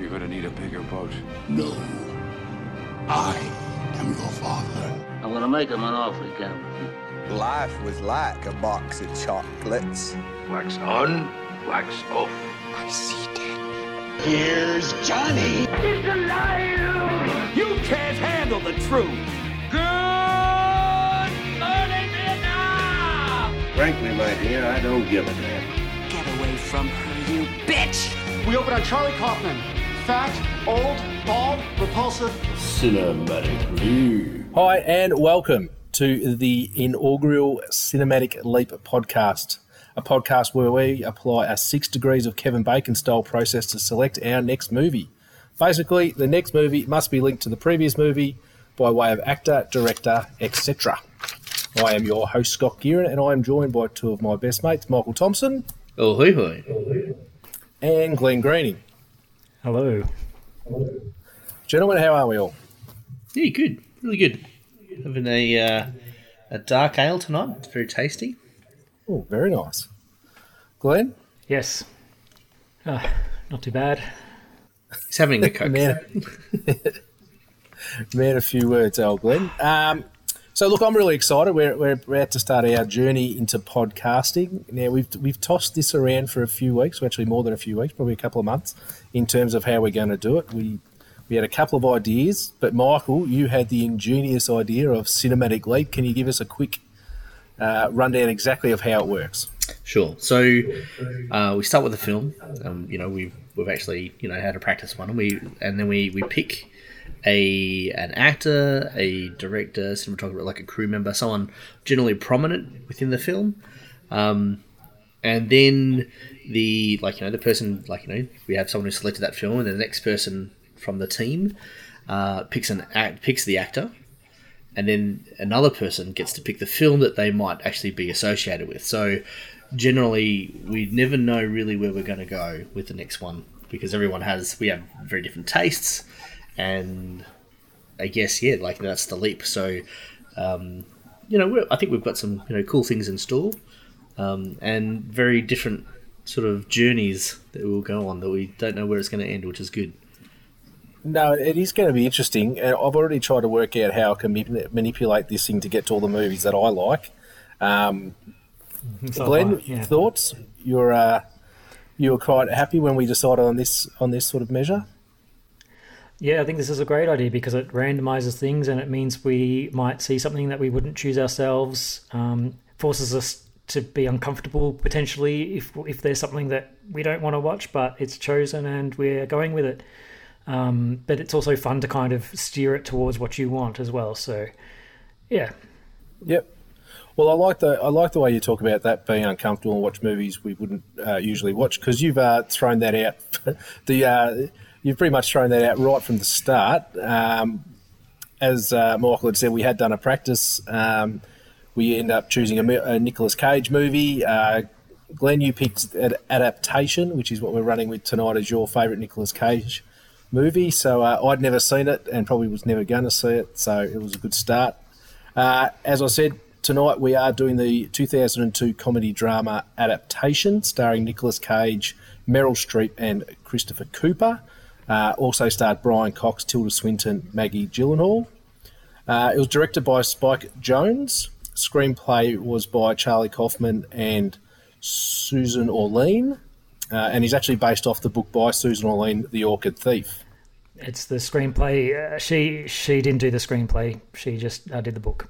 You're gonna need a bigger boat. No. I am your father. I'm gonna make him an offer he can't refuse. Life was like a box of chocolates. Wax on, wax off. I see dead Here's Johnny. It's a liar! You can't handle the truth. Good morning, Vietnam! Frankly, my dear, I don't give a damn. Get away from her, you bitch! We open on Charlie Kaufman. Fat, old, bald, repulsive. Cinematically. Hi, and welcome to the inaugural Cinematic Leap podcast, a podcast where we apply a six degrees of Kevin Bacon style process to select our next movie. Basically, the next movie must be linked to the previous movie by way of actor, director, etc. I am your host, Scott Gearon, and I am joined by two of my best mates, Michael Thompson Oh, hoi hoi. and Glenn Greening. Hello. Gentlemen, how are we all? Yeah, good. Really good. Having a uh, a dark ale tonight. It's very tasty. Oh, very nice. Glenn? Yes. Uh, not too bad. He's having a coke. Man, man, a few words, old Glenn. Um, so, look, I'm really excited. We're, we're about to start our journey into podcasting. Now, we've we've tossed this around for a few weeks, or actually more than a few weeks, probably a couple of months, in terms of how we're going to do it. We we had a couple of ideas, but Michael, you had the ingenious idea of cinematic leap. Can you give us a quick uh, rundown exactly of how it works? Sure. So uh, we start with a film. Um, you know, we've we've actually you know had to practice one, and we and then we we pick a an actor, a director, cinematographer, like a crew member, someone generally prominent within the film, um, and then the like you know the person like you know we have someone who selected that film, and the next person from the team uh, picks an act picks the actor, and then another person gets to pick the film that they might actually be associated with. So generally, we never know really where we're going to go with the next one because everyone has we have very different tastes, and I guess yeah, like that's the leap. So um, you know, we're, I think we've got some you know cool things in store, um, and very different sort of journeys that we'll go on that we don't know where it's going to end, which is good. No, it is going to be interesting. And I've already tried to work out how I can ma- manipulate this thing to get to all the movies that I like. Um, So Glenn, far, yeah. thoughts? You're uh, you were quite happy when we decided on this on this sort of measure. Yeah, I think this is a great idea because it randomizes things and it means we might see something that we wouldn't choose ourselves, um, forces us to be uncomfortable potentially if, if there's something that we don't want to watch, but it's chosen and we're going with it. Um, but it's also fun to kind of steer it towards what you want as well. So, yeah, Yep. Well, I like the I like the way you talk about that being uncomfortable and watch movies we wouldn't uh, usually watch because you've uh, thrown that out. the uh, you've pretty much thrown that out right from the start. Um, as uh, Michael had said, we had done a practice. Um, we end up choosing a, a Nicolas Cage movie. Uh, Glenn, you picked an adaptation, which is what we're running with tonight as your favourite Nicolas Cage movie. So uh, I'd never seen it and probably was never going to see it. So it was a good start. Uh, as I said, tonight we are doing the 2002 comedy drama adaptation starring Nicolas Cage, Meryl Streep, and Christopher Cooper. Uh, also starred Brian Cox, Tilda Swinton, Maggie Gyllenhaal. Uh, it was directed by Spike Jonze. Screenplay was by Charlie Kaufman and Susan Orlean. Uh, and he's actually based off the book by Susan Orlean, The Orchid Thief. it's the screenplay. Uh, she she didn't do the screenplay. She just uh, did the book.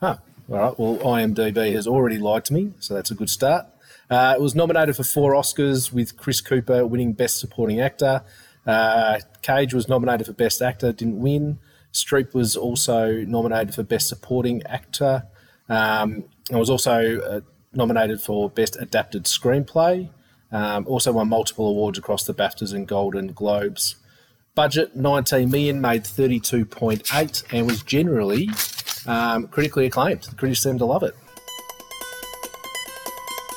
Huh. All right. Well, IMDb has already lied to me, so that's a good start. Uh, it was nominated for four Oscars, with Chris Cooper winning Best Supporting Actor. Uh, Cage was nominated for Best Actor, didn't win. Streep was also nominated for Best Supporting Actor, um, and was also uh, nominated for Best Adapted Screenplay. Um, also won multiple awards across the BAFTAs and Golden Globes. Budget 19 million, made 32.8, and was generally um, critically acclaimed. The critics seem to love it.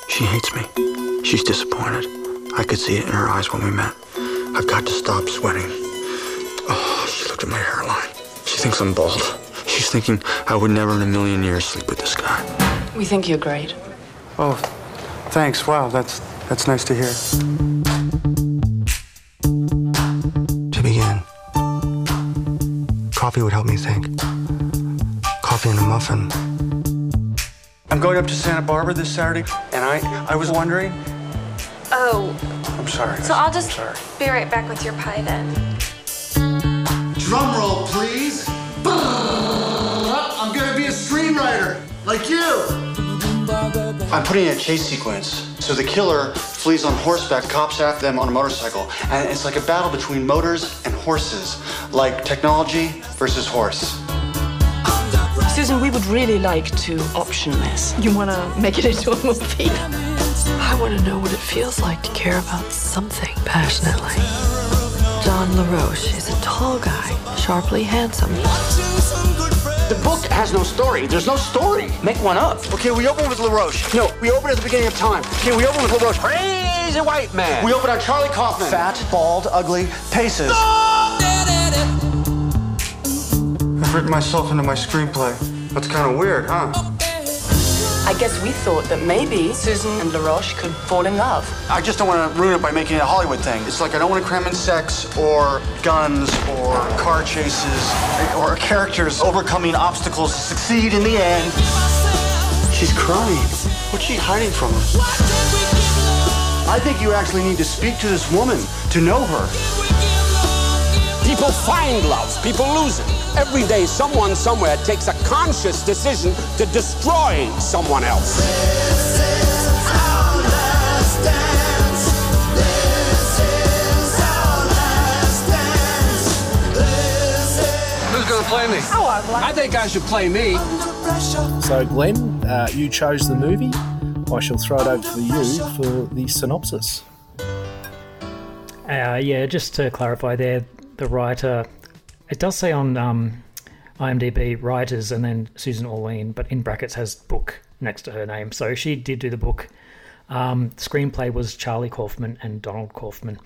She hates me. She's disappointed. I could see it in her eyes when we met. I've got to stop sweating. Oh, she looked at my hairline. She thinks I'm bald. She's thinking I would never in a million years sleep with this guy. We think you're great. Oh, thanks. Wow, that's that's nice to hear. To begin, coffee would help me think. Coffee and a muffin. I'm going up to Santa Barbara this Saturday, and I I was wondering Oh, I'm sorry. so I'll just be right back with your pie then. Drum roll, please. I'm gonna be a screenwriter, like you. I'm putting in a chase sequence. So the killer flees on horseback, cops after them on a motorcycle. And it's like a battle between motors and horses, like technology versus horse. Susan, we would really like to option this. You want to make it into a movie? I want to know what it feels like to care about something passionately. John LaRoche is a tall guy, sharply handsome. The book has no story. There's no story. Make one up. Okay, we open with LaRoche. No, we open at the beginning of time. Okay, we open with LaRoche. Crazy white man. We open on Charlie Kaufman. Fat, bald, ugly, paces. I've written myself into my screenplay. That's kind of weird, huh? I guess we thought that maybe Susan and LaRoche could fall in love. I just don't want to ruin it by making it a Hollywood thing. It's like I don't want to cram in sex or guns or car chases or characters overcoming obstacles to succeed in the end. She's crying. What's she hiding from us? I think you actually need to speak to this woman to know her. People find love, people lose it. Every day, someone somewhere takes a conscious decision to destroy someone else. Who's gonna play me? Oh, I think I should play me. So, Glenn, uh, you chose the movie. I shall throw it over to you for the synopsis. Uh, yeah, just to clarify there, the writer, it does say on um, IMDb writers and then Susan Orlean, but in brackets has book next to her name. So she did do the book. Um, screenplay was Charlie Kaufman and Donald Kaufman.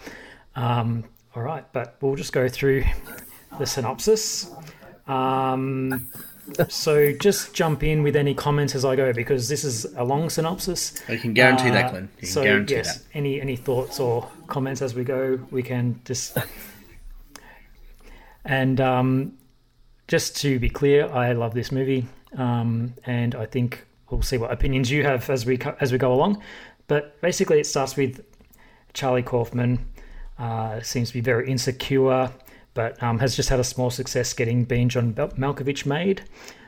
Um, all right, but we'll just go through the synopsis. Um, so just jump in with any comments as I go because this is a long synopsis. I can guarantee that, Uh, Glenn. You can so guarantee yes, that. any any thoughts or comments as we go, we can just. And um, just to be clear, I love this movie, um, and I think we'll see what opinions you have as we as we go along. But basically, it starts with Charlie Kaufman. Uh, seems to be very insecure, but um, has just had a small success getting Being John Malkovich made.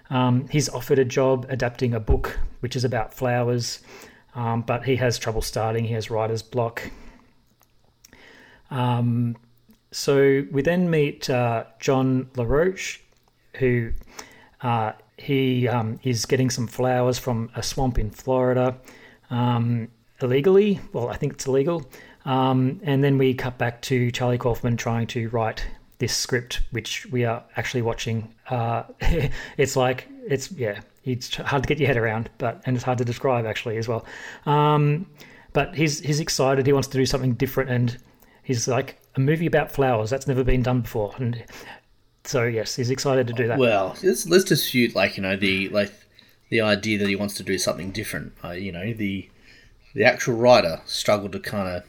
Um, he's offered a job adapting a book which is about flowers, um, but he has trouble starting. He has writer's block. Um, so we then meet uh, John LaRoche, who uh, he um, is getting some flowers from a swamp in Florida um, illegally. Well, I think it's illegal. Um, and then we cut back to Charlie Kaufman trying to write this script, which we are actually watching. Uh, it's like it's yeah, it's hard to get your head around, but and it's hard to describe actually as well. Um, but he's he's excited. He wants to do something different, and he's like a movie about flowers. That's never been done before, and so yes, he's excited to do that. Well, let's let's dispute like you know the like the idea that he wants to do something different. Uh, you know the the actual writer struggled to kind of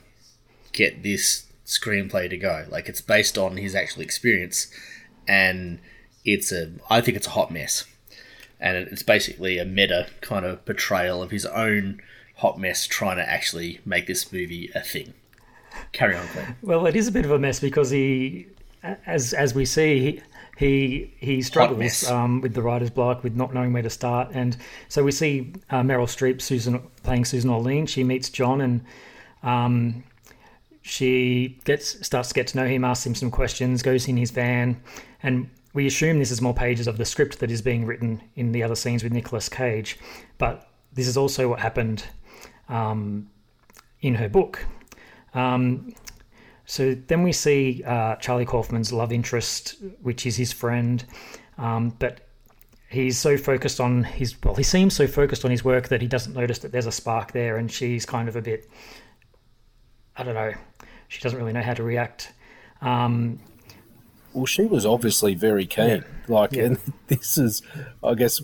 get this screenplay to go. Like it's based on his actual experience, and it's a I think it's a hot mess, and it's basically a meta kind of portrayal of his own hot mess trying to actually make this movie a thing. Carry on, Glenn. Well, it is a bit of a mess because he, as as we see, he he mess. struggles um, with the writer's block, with not knowing where to start, and so we see uh, Meryl Streep, Susan playing Susan Orlean. She meets John, and um, she gets starts to get to know him, asks him some questions, goes in his van, and we assume this is more pages of the script that is being written in the other scenes with Nicolas Cage, but this is also what happened um, in her book. Um, so then we see uh, Charlie Kaufman's love interest, which is his friend, um, but he's so focused on his well, he seems so focused on his work that he doesn't notice that there's a spark there, and she's kind of a bit, I don't know, she doesn't really know how to react. Um, Well, she was obviously very keen. Like, Yeah. and this is, I guess,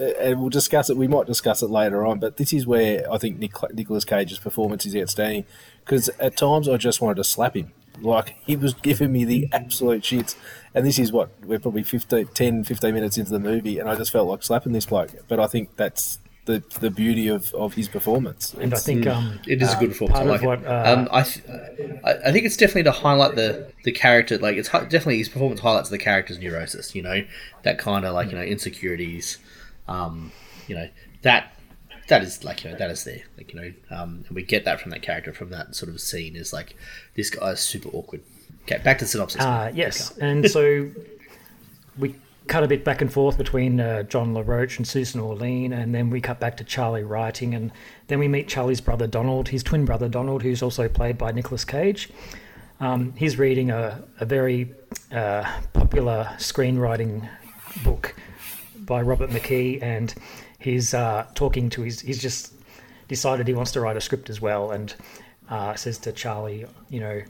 and we'll discuss it. We might discuss it later on, but this is where I think Nic- Nicolas Cage's performance is outstanding because at times I just wanted to slap him. Like he was giving me the absolute shits. And this is what we're probably 15, 10, 15 minutes into the movie, and I just felt like slapping this bloke. But I think that's the the beauty of, of his performance. And I think um, it is a good performance. I part like of what, uh, um, I, th- I I think it's definitely to highlight the the character. Like it's hi- definitely his performance highlights the character's neurosis. You know that kind of like you know insecurities. Um, you know that that is like you know that is there. Like you know, um, and we get that from that character from that sort of scene. Is like this guy is super awkward. Okay, back to the synopsis. Uh, yes, and so we cut a bit back and forth between uh, John LaRoche and Susan Orlean, and then we cut back to Charlie writing, and then we meet Charlie's brother Donald, his twin brother Donald, who's also played by Nicolas Cage. Um, he's reading a, a very uh, popular screenwriting book by Robert McKee, and he's uh, talking to his. He's just decided he wants to write a script as well, and uh, says to Charlie, you know,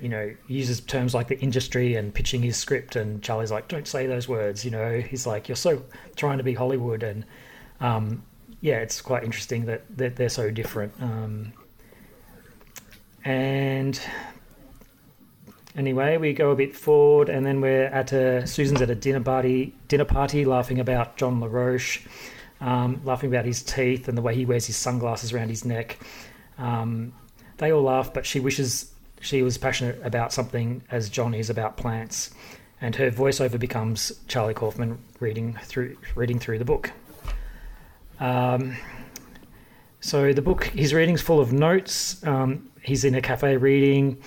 you know, uses terms like the industry and pitching his script, and Charlie's like, "Don't say those words," you know. He's like, "You're so trying to be Hollywood," and um, yeah, it's quite interesting that, that they're so different. Um, and anyway, we go a bit forward, and then we're at a Susan's at a dinner party, dinner party, laughing about John LaRoche, um, laughing about his teeth and the way he wears his sunglasses around his neck. Um, they all laugh, but she wishes she was passionate about something as John is about plants, and her voiceover becomes Charlie Kaufman reading through reading through the book. Um, so the book, his reading's full of notes. Um, he's in a cafe reading.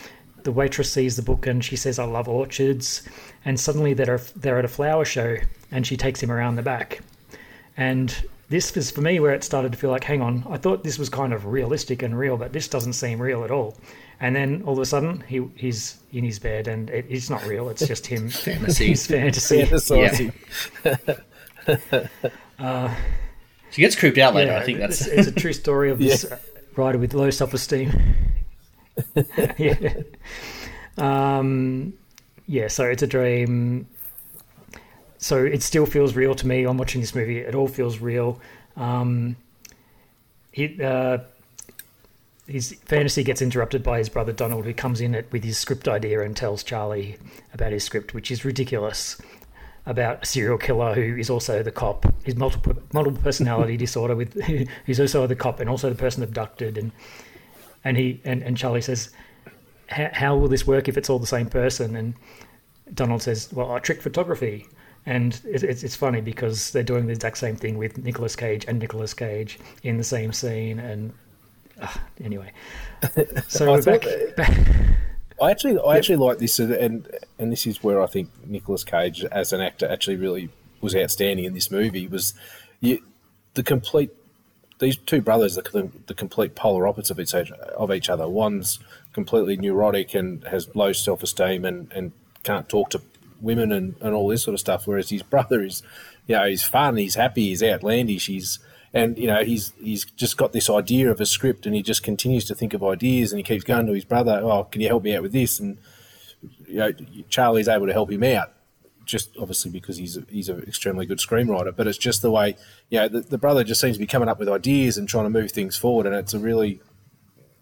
The waitress sees the book and she says, "I love orchids." And suddenly they're they're at a flower show, and she takes him around the back. And this was for me where it started to feel like, hang on, I thought this was kind of realistic and real, but this doesn't seem real at all. And then all of a sudden, he he's in his bed, and it, it's not real. It's just him Fantasy. His fantasy. Fantasizing. uh, She gets creeped out later. yeah, I think that's it's, it's a true story of this Yeah. writer with low self-esteem. yeah. Um, yeah. So it's a dream. So it still feels real to me. I'm watching this movie. It all feels real. Um, uh, his fantasy gets interrupted by his brother Donald, who comes in it with his script idea and tells Charlie about his script, which is ridiculous. About a serial killer who is also the cop, his multiple multiple personality disorder, with who's also the cop and also the person abducted, and and he and, and Charlie says, "How- "How will this work if it's all the same person?" And Donald says, "Well, I trick photography." And it, it's it's funny because they're doing the exact same thing with Nicolas Cage and Nicolas Cage in the same scene. And ah, anyway, so I back. I actually, I actually like this, and- and and this is where I think Nicolas Cage as an actor actually really was outstanding in this movie. Was you, the complete these two brothers are the, the complete polar opposites of each of each other. One's completely neurotic and has low self esteem and, and can't talk to women and, and all this sort of stuff. Whereas his brother is, you know, he's fun, he's happy, he's outlandish, he's and you know he's he's just got this idea of a script and he just continues to think of ideas and he keeps going to his brother oh can you help me out with this and you know charlie's able to help him out just obviously because he's he's an extremely good screenwriter but it's just the way you know the, the brother just seems to be coming up with ideas and trying to move things forward and it's a really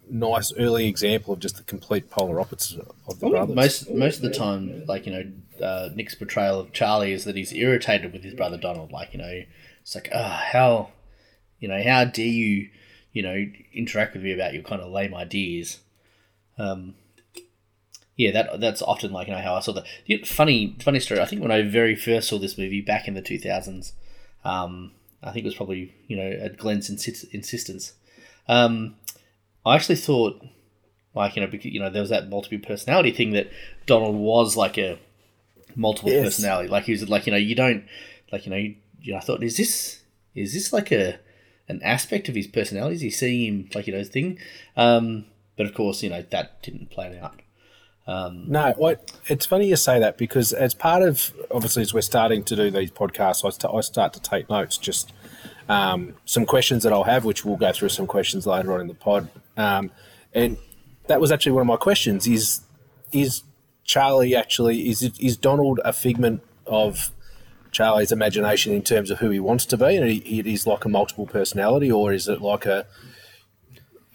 nice early example of just the complete polar opposites of the think brothers most most of the time, like you know, uh, Nick's portrayal of Charlie is that he's irritated with his brother Donald. Like you know, it's like, ah, how, you know, how dare you, you know, interact with me about your kind of lame ideas. Um, yeah, that that's often like you know how I saw the yeah, funny funny story. I think when I very first saw this movie back in the two thousands, um, I think it was probably you know at Glenn's insist- insistence. Um, I actually thought like you know you know there was that multiple personality thing that Donald was like a multiple Yes. personality. Like he was like you know you don't like you know you, you know I thought is this is this like a an aspect of his personality? Is he seeing him like you know thing? Um, but of course you know that didn't play out. Um, No, what it's funny you say that because as part of obviously as we're starting to do these podcasts, I, st- I start to take notes. Just um, some questions that I'll have, which we'll go through some questions later on in the pod. Um, and that was actually one of my questions: is is Charlie actually is it, is Donald a figment of Charlie's imagination in terms of who he wants to be, and he, he is like a multiple personality, or is it like a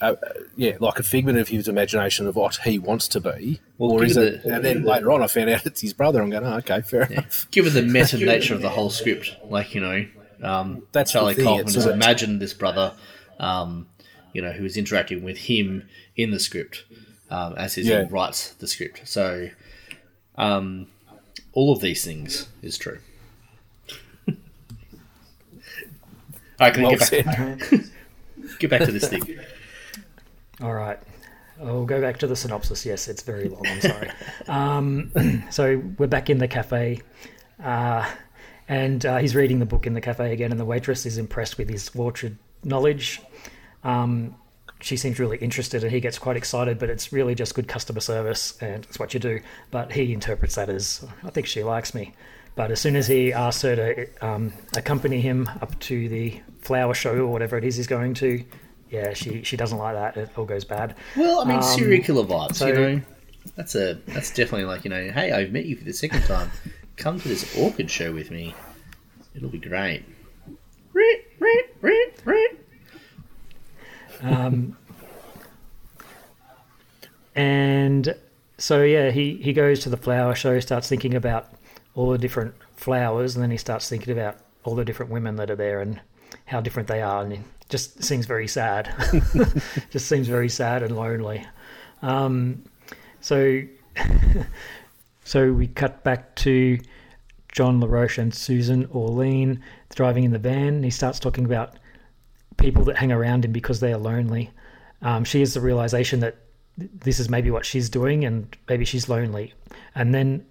uh, yeah, like a figment of his imagination of what he wants to be, Well, or is it? the- and then later on, I found out it's his brother. I'm going, oh, okay, fair enough. Given the meta nature of the whole script, like you know, um, That's Charlie the thing, Kaufman has sort of- imagined this brother, um, you know, who is interacting with him in the script um, as he Yeah. writes the script. So, um, all of these things is true. All right, can Well get back, get back to this thing? All right. I'll go back to the synopsis. Yes, it's very long. I'm sorry. um, so we're back in the cafe, uh, and uh, he's reading the book in the cafe again, and the waitress is impressed with his orchid knowledge. Um, she seems really interested, and he gets quite excited, but it's really just good customer service, and it's what you do. But he interprets that as, I think she likes me. But as soon as he asks her to um, accompany him up to the flower show or whatever it is he's going to, yeah, she she doesn't like that. It all goes bad. Well, I mean, Um, serial killer vibes. so- you know, that's a that's definitely like you know, hey, I've met you for the second time. Come to this orchid show with me. It'll be great. Um, and so yeah, he he goes to the flower show, starts thinking about all the different flowers, and then he starts thinking about all the different women that are there and how different they are, and it just seems very sad. just seems very sad and lonely. Um, so so we cut back to John LaRoche and Susan Orlean driving in the van. He starts talking about people that hang around him because they are lonely. Um, she has the realization that this is maybe what she's doing and maybe she's lonely. And then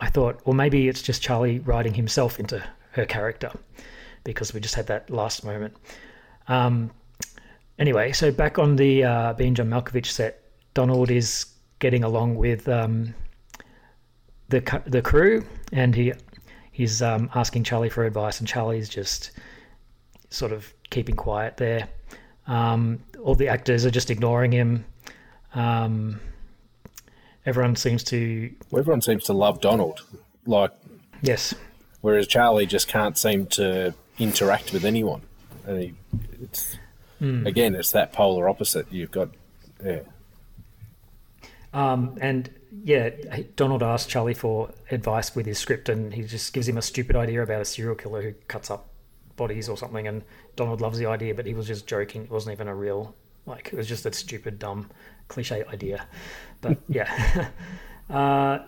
I thought, well, maybe it's just Charlie writing himself into her character because we just had that last moment. Um, anyway, so back on the uh, John Malkovich set, Donald is getting along with um, the the crew, and he he's um, asking Charlie for advice, and Charlie's just sort of keeping quiet there. Um, all the actors are just ignoring him. Um, everyone seems to Well, everyone seems to love Donald, like yes, whereas Charlie just can't seem to interact with anyone. And he, it's Hmm. again, it's that polar opposite. You've got, yeah, Um, and yeah, Donald asks Charlie for advice with his script, and he just gives him a stupid idea about a serial killer who cuts up bodies or something. And Donald loves the idea, but he was just joking. It wasn't even a real, like, it was just a stupid, dumb, cliche idea. But yeah. uh,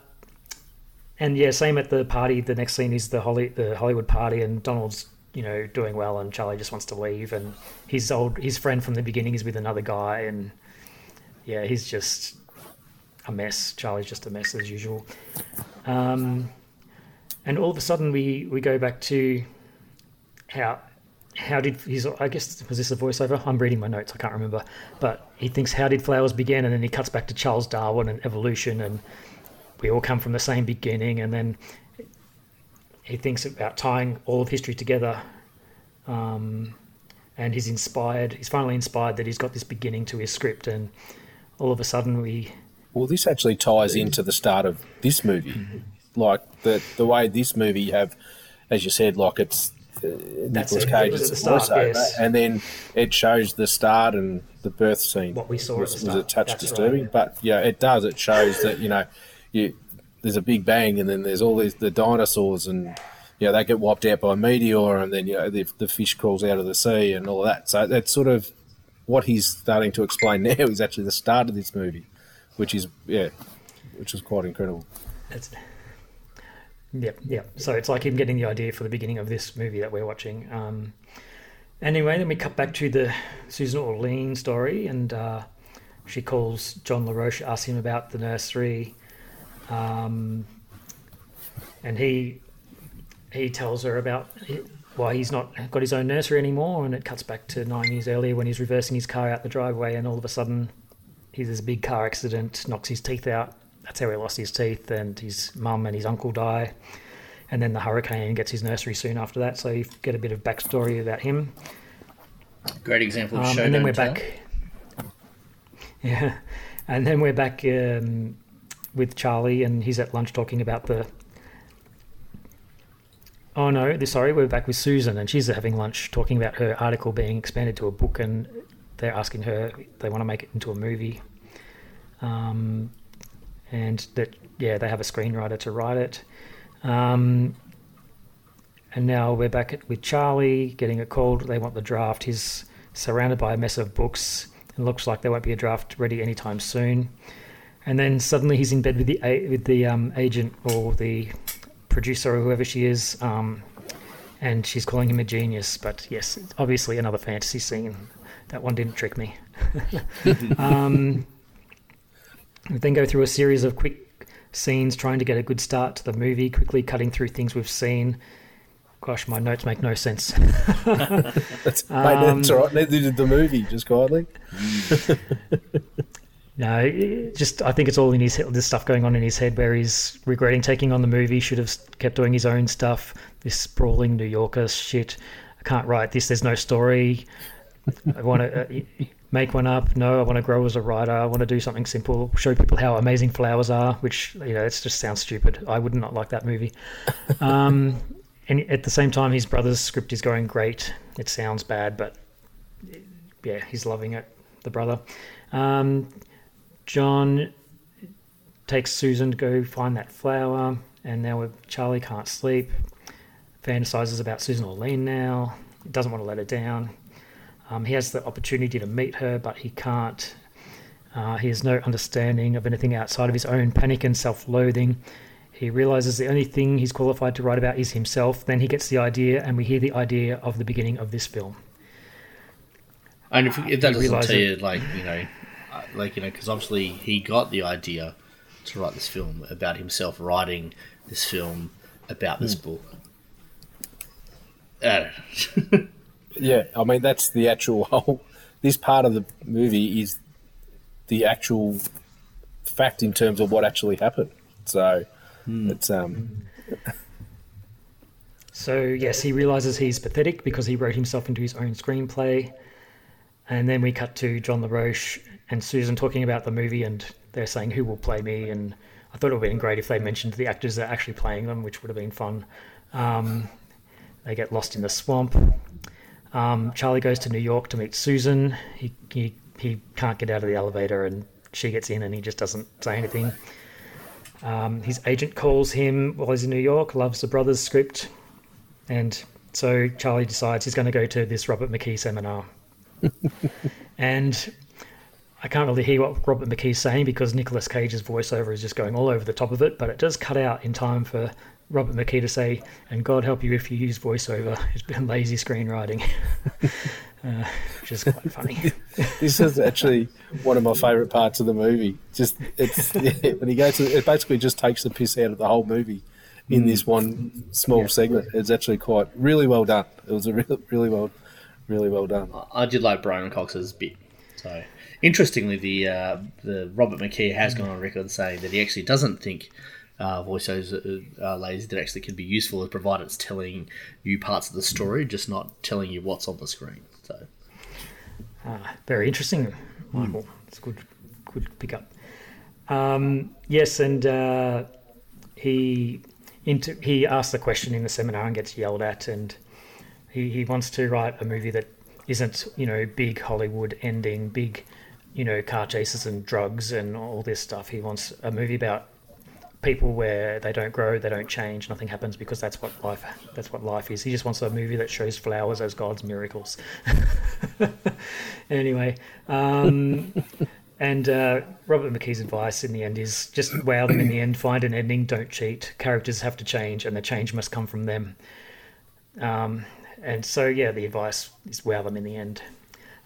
and yeah, same at the party. The next scene is the Holly, the Hollywood party, and Donald's you know doing well, and Charlie just wants to leave, and his old his friend from the beginning is with another guy, and yeah, he's just a mess. Charlie's just a mess as usual. Um, and all of a sudden, we we go back to how how did his I guess was this a voiceover? I'm reading my notes. I can't remember, but he thinks how did flowers begin, and then he cuts back to Charles Darwin and evolution, and we all come from the same beginning, and then he thinks about tying all of history together. Um, and he's inspired. He's finally inspired that he's got this beginning to his script, and all of a sudden we Well, this actually ties into the start of this movie. Mm-hmm. Like the the way this movie you have, as you said, like it's uh, it. It Cage was is at the the start, voiceover, yes. and then it shows the start and the birth scene. What we saw was, was a touch That's disturbing, right. but yeah, it does. It shows that you know, you there's a big bang, and then there's all these the dinosaurs and. Yeah, they get wiped out by a meteor, and then you know the, the fish crawls out of the sea, and all that. So that's sort of what he's starting to explain now. Is actually the start of this movie, which is yeah, which is quite incredible. That's, yeah, yeah. So it's like him getting the idea for the beginning of this movie that we're watching. Um, anyway, then we cut back to the Susan Orlean story, and uh, she calls John LaRoche, asks him about the nursery, um, and he he tells her about why he's not got his own nursery anymore, and it cuts back to nine years earlier when he's reversing his car out the driveway, and all of a sudden he has a big car accident, knocks his teeth out. That's how he lost his teeth, and his mum and his uncle die. And then the hurricane gets his nursery soon after that, so you get a bit of backstory about him. Great example of Um, and then we're tell. back. Yeah, and then we're back um, with Charlie, and he's at lunch talking about the. Oh no! this- Sorry, we're back with Susan, and she's having lunch talking about her article being expanded to a book, and they're asking her they want to make it into a movie, um, and that yeah they have a screenwriter to write it. Um, and now we're back at, with Charlie getting a call. They want the draft. He's surrounded by a mess of books. and looks like there won't be a draft ready anytime soon. And then suddenly he's in bed with the with the um, agent or the producer or whoever she is, um, and she's calling him a genius. But yes, obviously another fantasy scene. That one didn't trick me. um, we then go through a series of quick scenes trying to get a good start to the movie, quickly cutting through things we've seen. Gosh, my notes make no sense. that's, mate, that's all right. Neither did the movie, just quietly. No, just I think it's all in his head. There's stuff going on in his head where he's regretting taking on the movie. Should have kept doing his own stuff. This sprawling New Yorker shit. I can't write this. There's no story. I want to uh, make one up. No, I want to grow as a writer. I want to do something simple. Show people how amazing flowers are. Which you know, it just sounds stupid. I would not like that movie. Um, and at the same time, his brother's script is going great. It sounds bad, but yeah, he's loving it. The brother. Um, John takes Susan to go find that flower, and now Charlie can't sleep. Fantasizes about Susan Orlean now. Doesn't want to let her down. Um, he has the opportunity to meet her, but he can't. Uh, he has no understanding of anything outside of his own panic and self-loathing. He realizes the only thing he's qualified to write about is himself. Then he gets the idea, and we hear the idea of the beginning of this film. And if, if that He doesn't tell you, like you know, uh, like you know, because obviously he got the idea to write this film about himself writing this film about this book. Uh, Yeah, I mean that's the actual whole. This part of the movie is the actual fact in terms of what actually happened. So it's um So, yes, he realizes he's pathetic because he wrote himself into his own screenplay. And then we cut to John LaRoche and Susan talking about the movie, and they're saying, Who will play me? And I thought it would have been great if they mentioned the actors that are actually playing them, which would have been fun. Um, they get lost in the swamp. Um, Charlie goes to New York to meet Susan. He, he, he can't get out of the elevator, and she gets in, and he just doesn't say anything. Um, his agent calls him while he's in New York, loves the brothers script, and so Charlie decides he's going to go to this Robert McKee seminar. and I can't really hear what Robert McKee's saying because Nicolas Cage's voiceover is just going all over the top of it, but it does cut out in time for Robert McKee to say, and God help you if you use voiceover. It's been lazy screenwriting. uh, which is quite funny. this is actually one of my favourite parts of the movie. Just it's yeah, when he goes to it basically just takes the piss out of the whole movie in this one small segment. It's actually quite really well done. It was a really really well really well done. I did like Brian Cox's bit. So interestingly, the uh, the Robert McKee has gone on record saying that he actually doesn't think uh, voiceovers are uh, lazy. That actually can be useful, provided it's telling you parts of the story, just not telling you what's on the screen. So Ah, very interesting, Michael. It's good, good pickup. Um, yes, and uh, he into he asks the question in the seminar and gets yelled at, and he, he wants to write a movie that isn't you know big Hollywood ending, big you know car chases and drugs and all this stuff. He wants a movie about people where they don't grow, they don't change, nothing happens because that's what life that's what life is. He just wants a movie that shows flowers as God's miracles. anyway, um, and uh, Robert McKee's advice in the end is just wow them in the end, find an ending, don't cheat. Characters have to change, and the change must come from them. Um, and so, yeah, the advice is wow them in the end.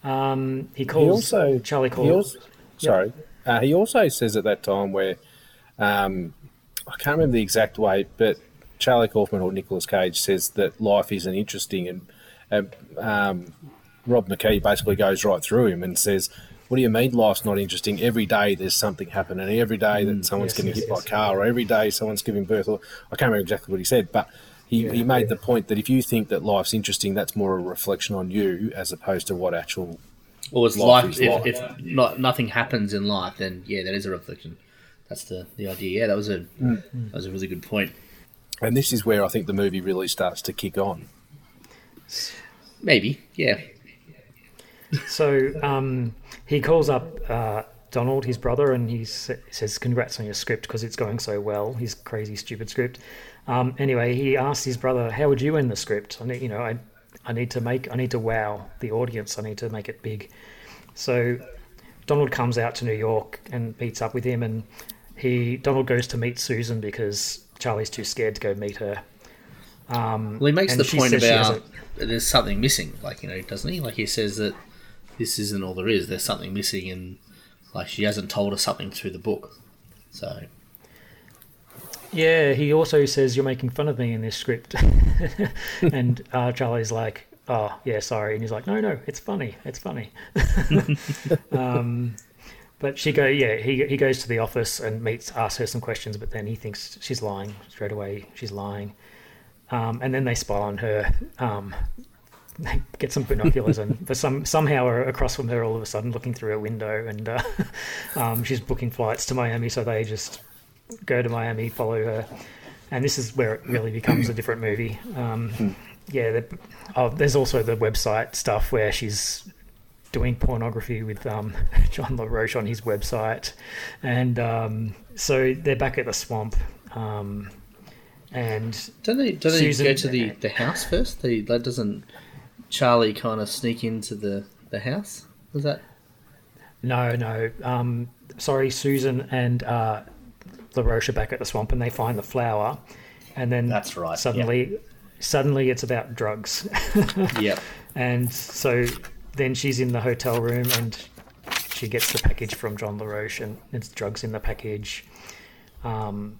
Um, he calls he also Charlie calls. He also, sorry, uh, he also says at that time where um, I can't remember the exact way, but Charlie Kaufman or Nicolas Cage says that life isn't interesting, and uh, um, Rob McKee basically goes right through him and says, "What do you mean life's not interesting? Every day there's something happening. Every day that someone's yes, getting yes, hit by a car, or every day someone's giving birth." Or I can't remember exactly what he said, but. He, he made the point that if you think that life's interesting, that's more a reflection on you as opposed to what actual or it's Life life. if life. if not, nothing happens in life, then yeah, that is a reflection. That's the, the idea. Yeah, that was a that was a really good point. And this is where I think the movie really starts to kick on. Maybe, yeah. so um, he calls up uh, Donald, his brother, and he says, "Congrats on your script because it's going so well." His crazy, stupid script. Um, anyway, he asks his brother, "How would you end the script?" I need, you know, I, I need to make, I need to wow the audience. I need to make it big. So Donald comes out to New York and meets up with him, and he Donald goes to meet Susan because Charlie's too scared to go meet her. Um, Well, he makes the point about there's something missing, like you know, doesn't he? Like he says that this isn't all there is. There's something missing, and like she hasn't told us something through the book. So Yeah, he also says you're making fun of me in this script, and uh, Charlie's like, "Oh, yeah, sorry," and he's like, "No, no, it's funny, it's funny." um, but she go, yeah, he he goes to the office and meets, asks her some questions, but then he thinks she's lying straight away. She's lying, um, and then they spy on her. Um, they get some binoculars and for some somehow are across from her all of a sudden looking through her window and uh, um, she's booking flights to Miami so they just go to Miami follow her and this is where it really becomes a different movie um, yeah the, oh, there's also the website stuff where she's doing pornography with um, John LaRoche on his website and um, so they're back at the swamp um, and don't they? Don't they go to the, the house first? They, that doesn't Charlie kind of sneak into the the house? Was that? No, no. Um, sorry, Susan and uh, LaRoche are back at the swamp, and they find the flower, and then That's right, Suddenly, suddenly it's about drugs. Yep. And so then she's in the hotel room, and she gets the package from John LaRoche, and it's drugs in the package. Um,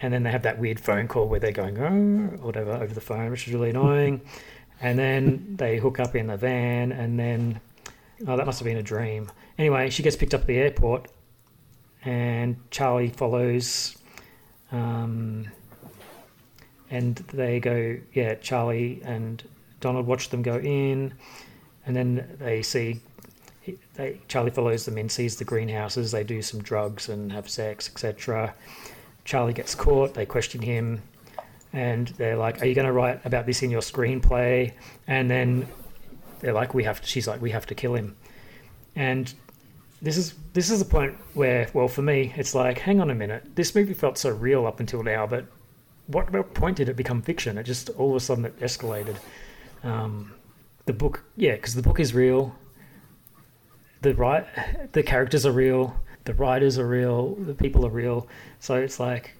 and then they have that weird phone call where they're going oh, whatever over the phone, which is really annoying. and then they hook up in the van, and then oh, that must have been a dream. Anyway, she gets picked up at the airport, and Charlie follows. Um, and they go, yeah, Charlie and Donald watch them go in, and then they see. They, Charlie follows them in, sees the greenhouses. They do some drugs and have sex, etc. Charlie gets caught. They question him, and they're like, "Are you going to write about this in your screenplay?" And then they're like, "We have." To, she's like, "We have to kill him." And this is this is the point where, well, for me, it's like, hang on a minute. This movie felt so real up until now, but what, what point did it become fiction? It just all of a sudden it escalated. Um, the book, yeah, because the book is real. The right, the characters are real. The writers are real. The people are real. So it's like,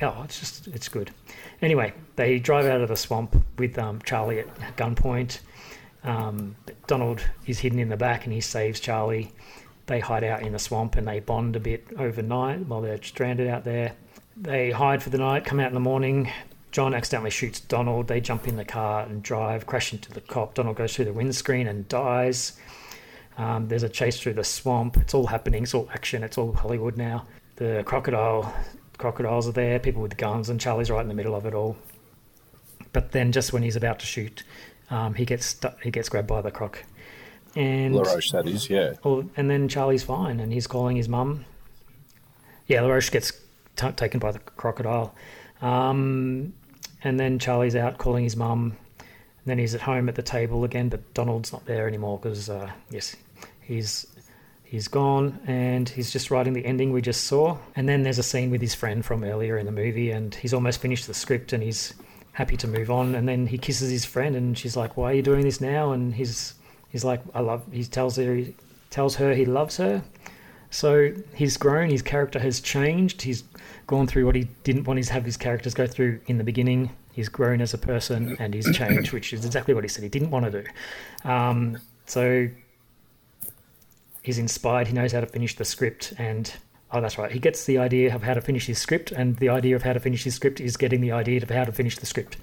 oh, it's just it's good. Anyway, they drive out of the swamp with um, Charlie at gunpoint. Um, Donald is hidden in the back and he saves Charlie. They hide out in the swamp and they bond a bit overnight while they're stranded out there. They hide for the night, come out in the morning. John accidentally shoots Donald. They jump in the car and drive, crash into the cop. Donald goes through the windscreen and dies. Um, there's a chase through the swamp. It's all happening. It's all action. It's all Hollywood now. The crocodile, crocodiles are there. People with guns, and Charlie's right in the middle of it all. But then, just when he's about to shoot, um, he gets stu- he gets grabbed by the croc, and LaRoche, that is, yeah. and then Charlie's fine, and he's calling his mum. Yeah, LaRoche gets t- taken by the crocodile, um, and then Charlie's out calling his mum. And then he's at home at the table again, but Donald's not there anymore because uh, yes, he's he's gone, and he's just writing the ending we just saw. And then there's a scene with his friend from earlier in the movie, and he's almost finished the script, and he's happy to move on. And then he kisses his friend, and she's like, "Why are you doing this now?" And he's he's like, "I love." He tells her he tells her he loves her. So he's grown. His character has changed. He's gone through what he didn't want to have his characters go through in the beginning. He's grown as a person and he's changed, which is exactly what he said he didn't want to do. Um, so he's inspired. He knows how to finish the script, and oh, that's right. He gets the idea of how to finish his script, and the idea of how to finish his script is getting the idea of how to finish the script,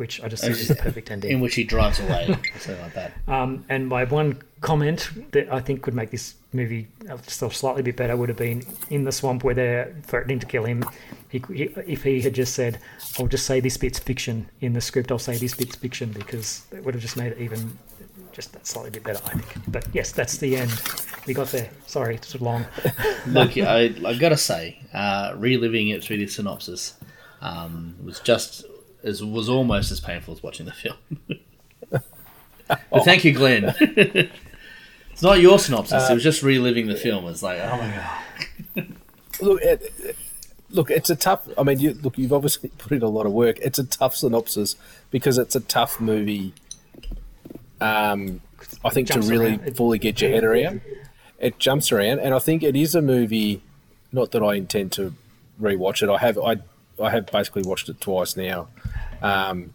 which I just think is the perfect ending. in which he drives away, something like that. Um, and my one comment that I think could make this movie a slightly bit better would have been in the swamp where they're threatening to kill him. He, he, if he had just said, "I'll just say this bit's fiction" in the script, I'll say this bit's fiction because it would have just made it even just that slightly bit better, I think. But yes, that's the end. We got there. Sorry, it's too long. Look, I, I gotta say, uh, reliving it through the synopsis um, was just as was almost as painful as watching the film. but thank you, Glenn. It's not your synopsis. Uh, it was just reliving the film. It's like, oh my god. Look, it, it- look, it's a tough. I mean, you, look, you've obviously put in a lot of work. It's a tough synopsis because it's a tough movie. Um, I think to really around. Fully get your head around, it jumps around, and I think it is a movie. Not that I intend to rewatch it. I have I I have basically watched it twice now, um,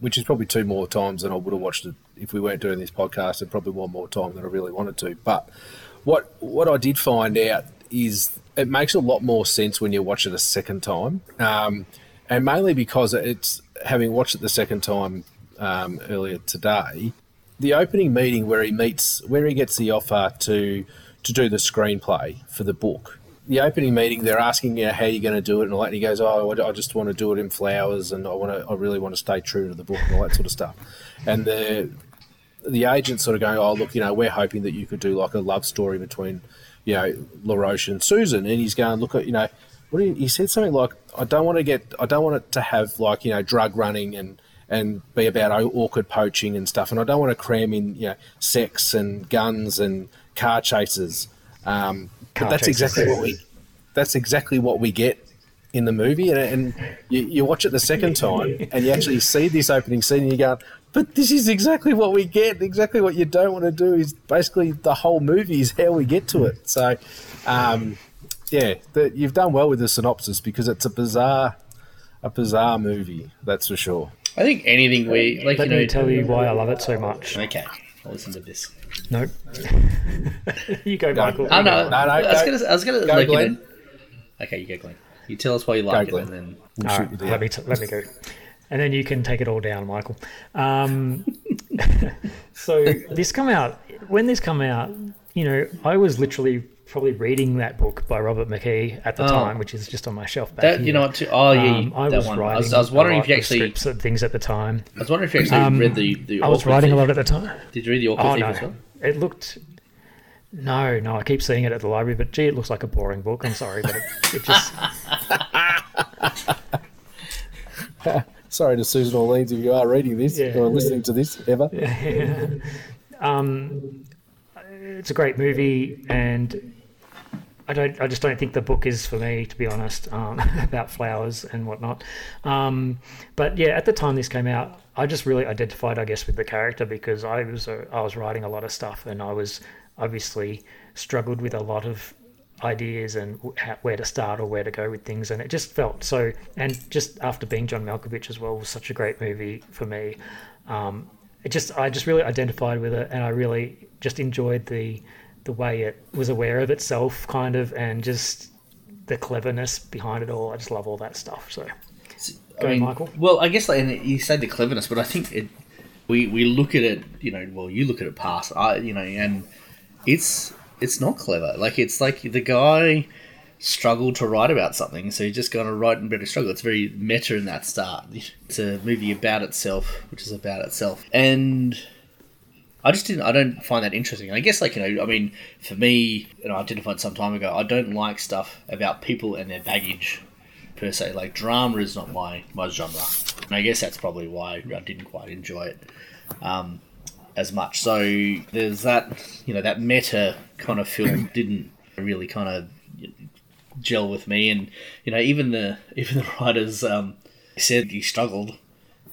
which is probably two more times than I would have watched it if we weren't doing this podcast, and probably one more time than I really wanted to. But what what I did find out is it makes a lot more sense when you watch it a second time, um, and mainly because it's having watched it the second time um, earlier today. The opening meeting where he meets, where he gets the offer to to do the screenplay for the book. The opening meeting, they're asking you know, how you're going to do it, and all that. And he goes, "Oh, I just want to do it in flowers, and I want to, I really want to stay true to the book, and all that sort of stuff." And the the agent sort of going, "Oh, look, you know, we're hoping that you could do like a love story between, you know, LaRoche and Susan." And he's going, "Look, at you know, what he said something like, I don't want to get, I don't want it to have like you know drug running and and be about orchid poaching and stuff, and I don't want to cram in you know sex and guns and car chases." Um, but that's exactly what we, that's exactly what we get in the movie, and, and you, you watch it the second time, and you actually see this opening scene, and you go, "But this is exactly what we get. Exactly what you don't want to do is basically the whole movie is how we get to it." So, um, yeah, the, you've done well with the synopsis because it's a bizarre, a bizarre movie. That's for sure. I think anything we like, Let you know. me tell you why I love it so much. Okay, I'll listen to this. Nope. you go, Michael. Oh no, No, no, I was gonna, I was gonna, go, like, Glenn. know, okay, you go, Glenn. You tell us why you like Go, it, Glenn. and then We'll All shoot right, you let me t- let me go, and then you can take it all down, Michael. Um, so this come out when this come out, you know, I was literally probably reading that book by Robert McKee at the Oh. time, which is just on my shelf back that here. you know? Too, oh yeah, Um, I that was one. writing. I was, I was wondering if you actually. scripts and things at the time. I was wondering if you actually Um, read the the. I was Orchid writing a Thief. lot at the time. Did you read the Orchid Oh no, as well? it looked. No, no, I keep seeing it at the library, but gee, it looks like a boring book. I'm sorry, but it, it just Sorry to Susan Orleans if you are reading this Yeah. or listening to this ever. Yeah. um, it's a great movie, and I don't. I just don't think the book is for me, to be honest, um, about flowers and whatnot. Um, but yeah, at the time this came out, I just really identified, I guess, with the character because I was uh, I was writing a lot of stuff, and I was obviously struggled with a lot of ideas and where to start or where to go with things and it just felt so and just after being john malkovich as well was such a great movie for me um, it just I just really identified with it, and I really just enjoyed the the way it was aware of itself, kind of, and just the cleverness behind it all. I just love all that stuff. So, go, I mean, Michael. Well, I guess like, and you say the cleverness, but I think it. We we look at it, you know. Well, you look at it past, I you know, and it's it's not clever. Like it's like the guy struggled to write about something, so he's just going to write and better struggle. It's very meta in that start. It's a movie about itself, which is about itself, and I just didn't. I don't find that interesting. I guess like you know, I mean, for me, and I identified some time ago, I don't like stuff about people and their baggage per se. Like drama is not my my genre, and I guess that's probably why I didn't quite enjoy it um, as much. So there's that, you know, that meta kind of film didn't really kind of gel with me, and you know, even the even the writers um, said he struggled.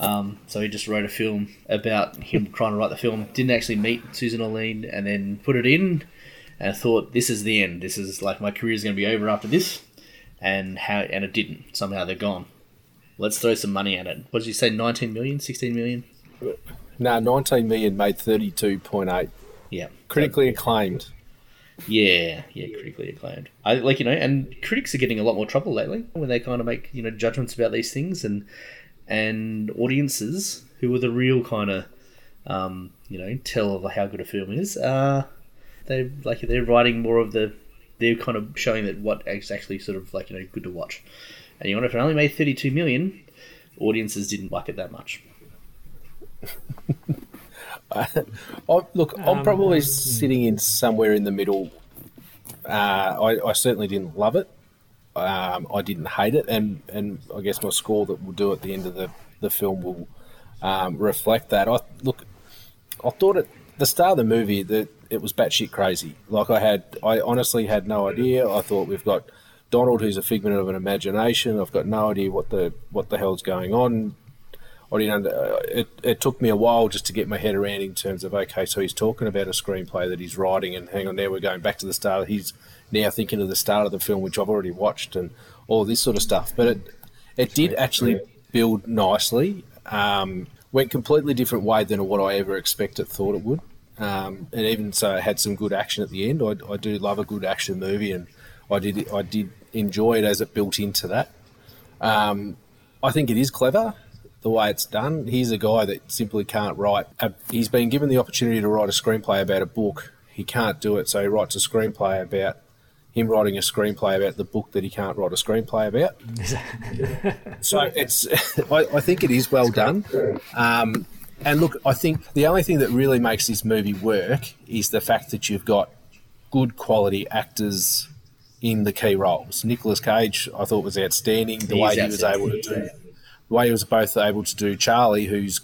Um, so he just wrote a film about him trying to write the film. Didn't actually meet Susan Orlean, and then put it in, and thought this is the end. This is like my career is going to be over after this, and how and it didn't. Somehow they're gone. Let's throw some money at it. What did you say? 19 million, 16 million? No, 19 million made 32.8. Yeah. Critically acclaimed. Yeah, yeah, critically acclaimed. I like you know, and critics are getting a lot more trouble lately when they kind of make you know judgments about these things, and and audiences who are the real kind of um, you know tell of how good a film is. Uh, they like they're writing more of the they're kind of showing that what is actually sort of like you know good to watch. And you know, if it only made thirty two million, audiences didn't like it that much. I, look, I'm Um, probably sitting in somewhere in the middle. Uh, I, I certainly didn't love it. Um, I didn't hate it, and, and I guess my score that we'll do at the end of the, the film will um, reflect that. I look, I thought at the start of the movie that it was batshit crazy. Like I had, I honestly had no idea. I thought we've got Donald, who's a figment of an imagination. I've got no idea what the what the hell's going on. I didn't. Uh, it it took me a while just to get my head around in terms of okay, so he's talking about a screenplay that he's writing, and hang on, now we're going back to the start. He's now thinking of the start of the film, which I've already watched, and all this sort of stuff. But it it did actually build nicely. Um, went completely different way than what I ever expected, thought it would. Um, and even so, it had some good action at the end. I, I do love a good action movie, and I did I did enjoy it as it built into that. Um, I think it is clever the way it's done. He's a guy that simply can't write. A, he's been given the opportunity to write a screenplay about a book. He can't do it, so he writes a screenplay about him writing a screenplay about the book that he can't write a screenplay about. so it's, I, I, think it is well done. Um, and look, I think the only thing that really makes this movie work is the fact that you've got good quality actors in the key roles. Nicolas Cage, I thought was outstanding. The way he was able to do, the way he was both able to do Charlie, who's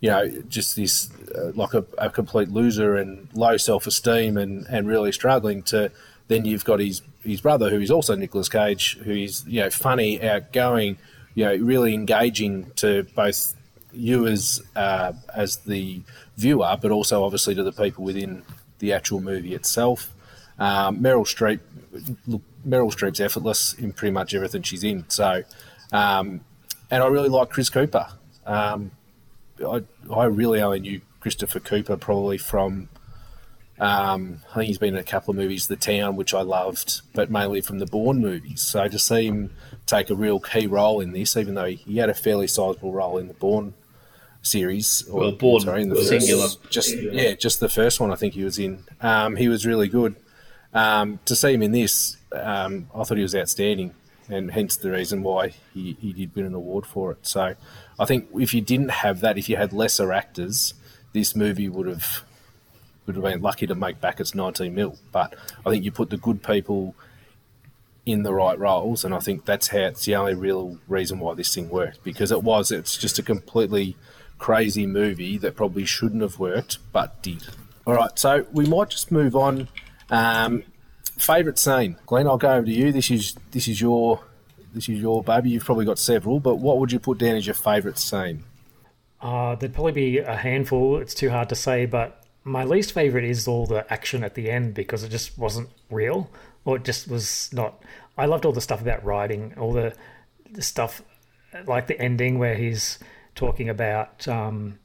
you know just this uh, like a, a complete loser and low self esteem and and really struggling to then you've got his his brother, who is also Nicolas Cage, who is you know funny, outgoing, you know, really engaging to both you as uh, as the viewer, but also obviously to the people within the actual movie itself. Um, Meryl Streep, look, Meryl Streep's effortless in pretty much everything she's in. So, um, and I really like Chris Cooper. Um, I, I really only knew Christopher Cooper probably from um, I think he's been in a couple of movies, The Town, which I loved, but mainly from the Bourne movies. So to see him take a real key role in this, even though he had a fairly sizable role in the Bourne series, or well, Bourne sorry, in the singular, first, just yeah, just the first one I think he was in. Um, he was really good. Um, to see him in this, um, I thought he was outstanding, and hence the reason why he, he did win an award for it. So I think if you didn't have that, if you had lesser actors, this movie would have would have been lucky to make back its 19 mil. But I think you put the good people in the right roles, and I think that's how it's the only real reason why this thing worked because it was it's just a completely crazy movie that probably shouldn't have worked but did. All right, so we might just move on. Um, favorite scene, Glenn. I'll go over to you. This is this is your this is your baby. You've probably got several, but what would you put down as your favorite scene? Uh, there'd probably be a handful. It's too hard to say, but my least favorite is all the action at the end because it just wasn't real or it just was not. I loved all the stuff about writing all the, the stuff like the ending where he's talking about um,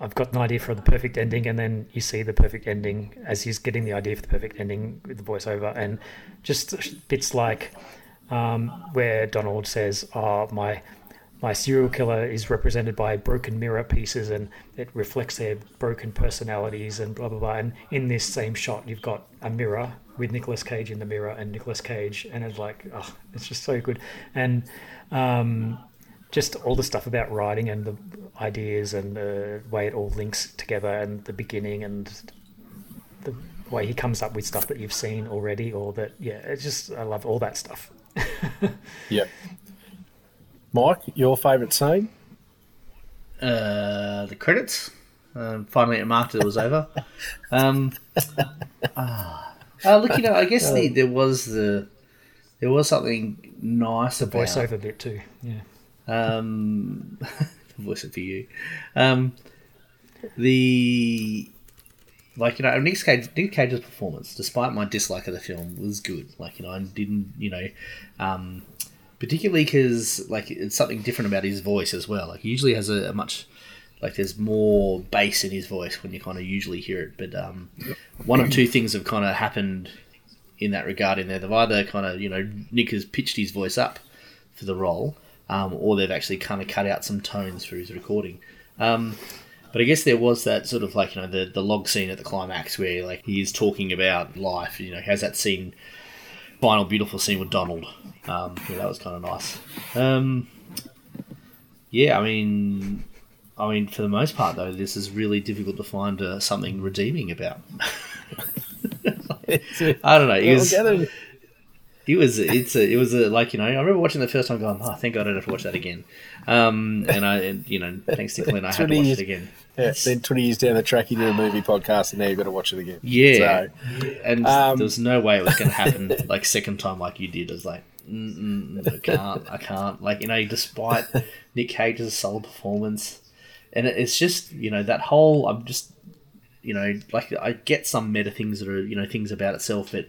i've got an idea for the perfect ending and then you see the perfect ending as he's getting the idea for the perfect ending with the voiceover and just bits like um, where donald says oh my my serial killer is represented by broken mirror pieces and it reflects their broken personalities and blah blah blah. And in this same shot, you've got a mirror with Nicolas Cage in the mirror and Nicolas Cage, and it's like, oh, it's just so good. And um, just all the stuff about writing and the ideas and the way it all links together and the beginning and the way he comes up with stuff that you've seen already or that yeah it's just i love all that stuff yeah Mike, your favourite scene? Uh, the credits. Um, finally, it marked it was over. Um, uh, uh, look, you know, I guess the, there was the there was something nice the about voiceover bit too. Yeah. Um, voice it for you. Um, the like you know Nick Cage Nick Cage's performance, despite my dislike of the film, was good. Like you know, I didn't you know, um, particularly because like it's something different about his voice as well. Like he usually has a, a, much like there's more bass in his voice when you kind of usually hear it. But um, one of two things have kind of happened in that regard. In there, they've either kind of you know Nick has pitched his voice up for the role, um, or they've actually kind of cut out some tones for his recording. Um, but I guess there was that sort of like you know the the log scene at the climax where like he is talking about life. You know, has that scene final beautiful scene with Donald. Um, yeah, that was kind of nice. Um, yeah, I mean, I mean, for the most part though, this is really difficult to find uh, something redeeming about. I don't know. Was, It was it's a it was a like you know I remember watching the first time going oh thank God I don't have to watch that again, um and I and, you know thanks to Clint I had to 20 watch it again. Yeah, then 20 years down the track, you did a movie podcast, and now you've got to watch it again. Yeah, So, and um, there was no way it was going to happen like second time like you did. It was like, I can't, I can't. Like you know, despite Nick Cage's solid performance, and it's just you know that whole. I'm just you know like I get some meta things that are you know things about itself, but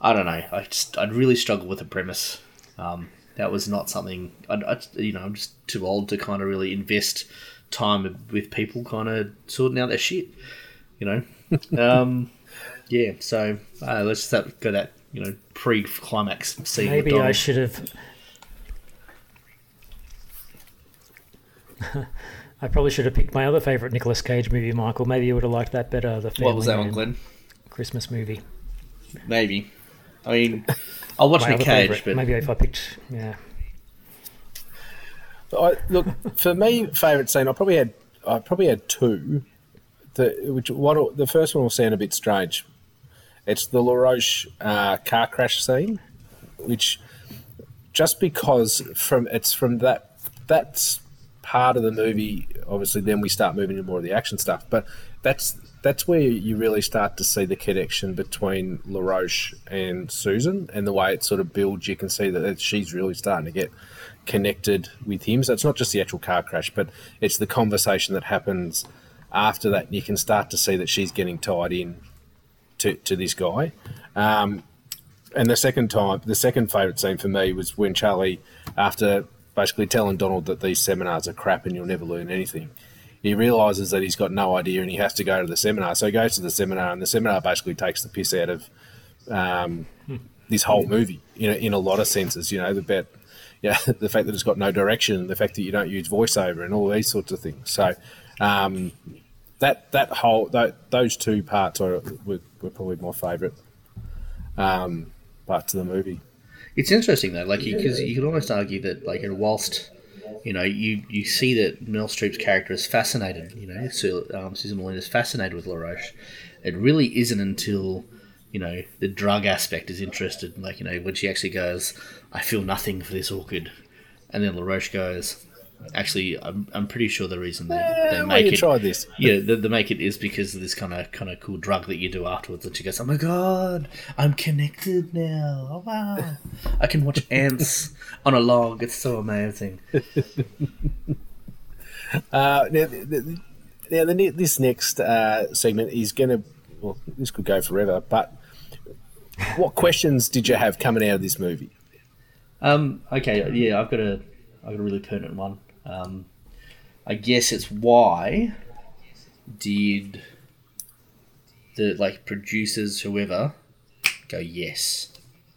I don't know. I just I'd really struggle with the premise. Um, that was not something I, I you know I'm just too old to kind of really invest time with people kind of sorting out their shit. You know. um, yeah, so uh, let's just have, go that you know pre-climax scene. with Maybe I should have. I probably should have picked my other favorite Nicolas Cage movie, Michael. Maybe you would have liked that better. The What was that one, Glenn? Christmas movie. Maybe. I mean, I'll watch My Nick Cage, favourite. but maybe if I picked, yeah. I, look, for me, favourite scene, I probably had I probably had two. The which one? The first one will sound a bit strange. It's the LaRoche uh, car crash scene, which just because from it's from that that's part of the movie. Obviously, then we start moving into more of the action stuff. But that's that's where you really start to see the connection between LaRoche and Susan, and the way it sort of builds. You can see that she's really starting to get connected with him. So it's not just the actual car crash, but it's the conversation that happens after that. You can start to see that she's getting tied in to, to this guy. Um, and the second time, the second favourite scene for me was when Charlie, after basically telling Donald that these seminars are crap and you'll never learn anything, he realises that he's got no idea and he has to go to the seminar. So he goes to the seminar, and the seminar basically takes the piss out of um, this whole movie in a, in a lot of senses. You know, about yeah, the fact that it's got no direction, the fact that you don't use voiceover, and all these sorts of things. So um, that that whole that, those two parts are were, were probably my favourite um, parts of the movie. It's interesting though, like because you, could almost argue that, like, you know, whilst you know you you see that Meryl Streep's character is fascinated, you know, so, um, Susan Molina is fascinated with LaRoche. It really isn't until you know the drug aspect is interested, like you know when she actually goes, "I feel nothing for this orchid," and then LaRoche goes. Actually, I'm, I'm pretty sure the reason they, they why make you it tried this? yeah, they, they make it is because of this kind of kind of cool drug that you do afterwards. And she goes, "Oh my god, I'm connected now! Oh wow, I can watch ants on a log. It's so amazing." Uh, now, the, the, now the, this next uh, segment is going to, well, this could go forever, but what questions did you have coming out of this movie? Um, okay, yeah, I've got a I've got a really pertinent one. Um, I guess it's why did the like producers whoever go yes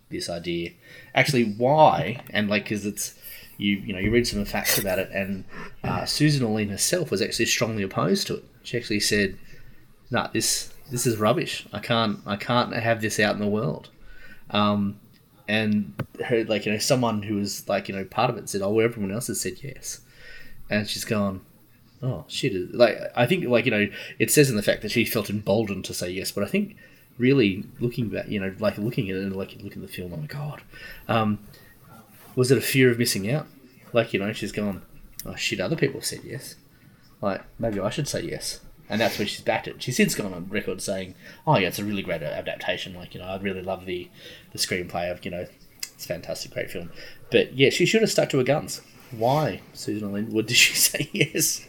this idea. Actually why and like because it's you you know you read some facts about it and uh, Susan Orlean herself was actually strongly opposed to it. She actually said no this this is rubbish. I can't I can't have this out in the world. Um, and her like you know someone who was like you know part of it said oh everyone else has said yes and she's gone. Oh. Shit like i think like you know it says in the fact that she felt emboldened to say yes but i think really looking back you know like looking at it and like looking at the film oh my god. Um, was it a fear of missing out? Like you know she's gone oh shit other people have said yes. Like maybe i should say yes. And that's when she's backed it. She's since gone on record saying oh yeah it's a really great adaptation. Like you know i really love the the screenplay of you know it's a fantastic great film. But yeah she should have stuck to her guns why susan Orlean, what did she say yes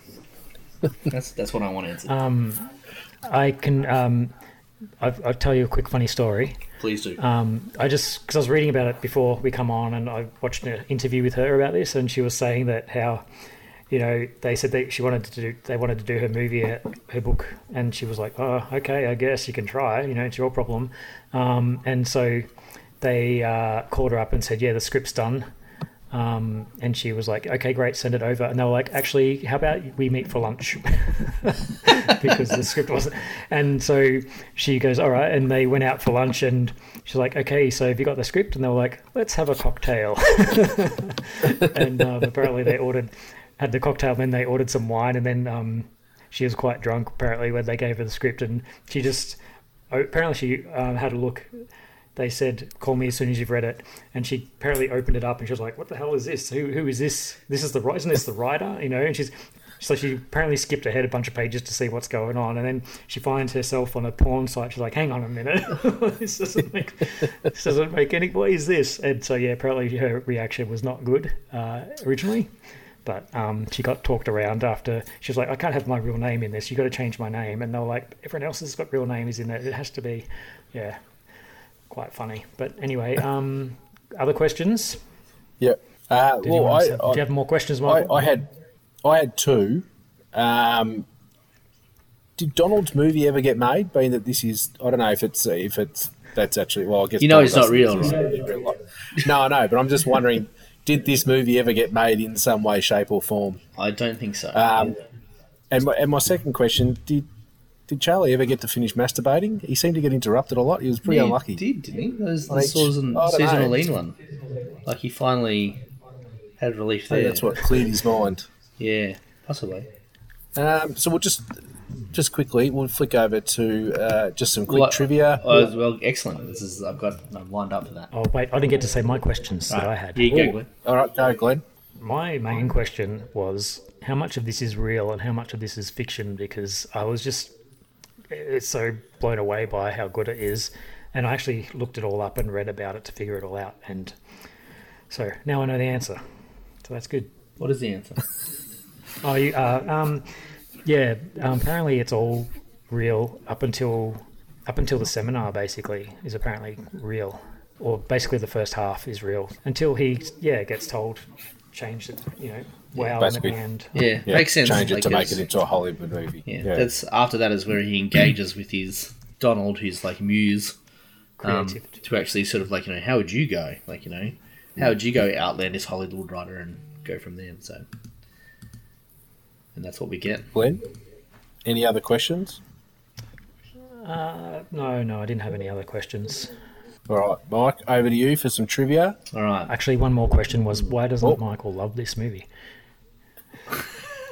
that's that's what I want to answer. Um, I can. Um, I'll, I'll tell you a quick funny story. Please do. Um, I just because I was reading about it before we come on, and I watched an interview with her about this, and she was saying that how, you know, they said that she wanted to do they wanted to do her movie, her, her book, and she was like, oh, okay, I guess you can try. You know, it's your problem. Um, and so they uh, called her up and said, yeah, the script's done. Um, and she was like, okay, great, send it over. And they were like, actually, how about we meet for lunch? because the script wasn't. And so she goes, all right. And they went out for lunch and she's like, okay, so have you got the script? And they were like, let's have a cocktail. and um, apparently they ordered, had the cocktail, then they ordered some wine. And then um, she was quite drunk, apparently, when they gave her the script. And she just, apparently, she um, had a look they said, "Call me as soon as you've read it." And she apparently opened it up, and she was like, "What the hell is this? Who who is this? This is the isn't this the writer?" You know, and she's so she apparently skipped ahead a bunch of pages to see what's going on, and then she finds herself on a porn site. She's like, "Hang on a minute, this doesn't make this doesn't make any. What is this?" And so yeah, apparently her reaction was not good uh, originally. But um, she got talked around after she was like, I can't have my real name in this. You got to change my name. And they were like, everyone else has got real names in it. It has to be, yeah, quite funny. But anyway, um, other questions? Yeah. Uh, Did you well, want I, do you have more questions, I, I had, I had two. Um, did Donald's movie ever get made? Being that this is, I don't know if it's if it's that's actually well, I guess You know Donald it's not real, exist right? in real life. No, I know, but I'm just wondering, did this movie ever get made in some way, shape, or form? I don't think so. Um, and my, and my second question did. Did Charlie ever get to finish masturbating? He seemed to get interrupted a lot. He was pretty Yeah, unlucky. He did, didn't he? That was On the each- Susan, I don't Susan know. Orlean one. Like he finally had relief Maybe there. that's what cleared his mind. Yeah, possibly. Um, so we'll just just quickly we'll flick over to uh, just some quick Well, trivia. Oh, well, excellent. This is I've got I'm lined up for that. Oh wait, I didn't get to say my questions that I had. Here you go, Glenn. All right, go, Glenn. My main question was how much of this is real and how much of this is fiction because I was just it's so blown away by how good it is and I actually looked it all up and read about it to figure it all out and so now I know the answer. So that's good. What is the answer? Oh, you, uh, um, yeah. Um, apparently, it's all real up until up until the seminar. Basically, is apparently real, or basically the first half is real until he, yeah, gets told change it. You know, wow, and at Basically. the end. Yeah, makes sense. Change it like to make it into a Hollywood movie. Yeah, that's after that is where he engages with his Donald, who's like muse, um, Creativity. to actually sort of like you know how would you go, like you know, how would you go outland this Hollywood writer and go from there? So, and that's what we get. Glenn, any other questions? Uh, no, no, I didn't have any other questions. All right, Mike, over to you for some trivia. All right, Actually, one more question was why doesn't Oh. Michael love this movie?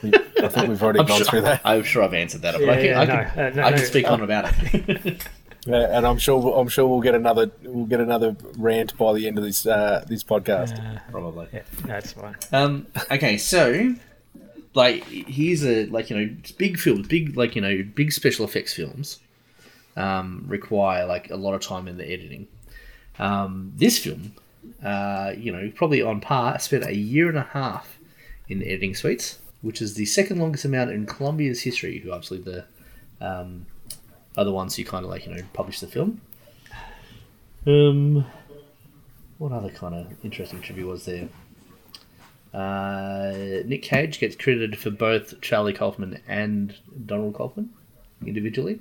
I think we've already I'm gone sure, through that, I'm sure I've answered that, but Yeah, I can, yeah, I no, can, uh, no, I can no. speak on about it. Uh, and I'm sure we'll- I'm sure we'll get another we'll get another rant by the end of this uh, this podcast. Probably. Yeah, that's fine. Um, okay, so like here's a like you know big films, big like you know big special effects films um, require like a lot of time in the editing. Um, this film, uh, you know, probably on par, spent a year and a half in the editing suites, which is the second longest amount in Columbia's history. Who obviously the um, are the ones who kind of like you know publish the film. Um, what other kind of interesting trivia was there? Uh, Nick Cage gets credited for both Charlie Kaufman and Donald Kaufman individually.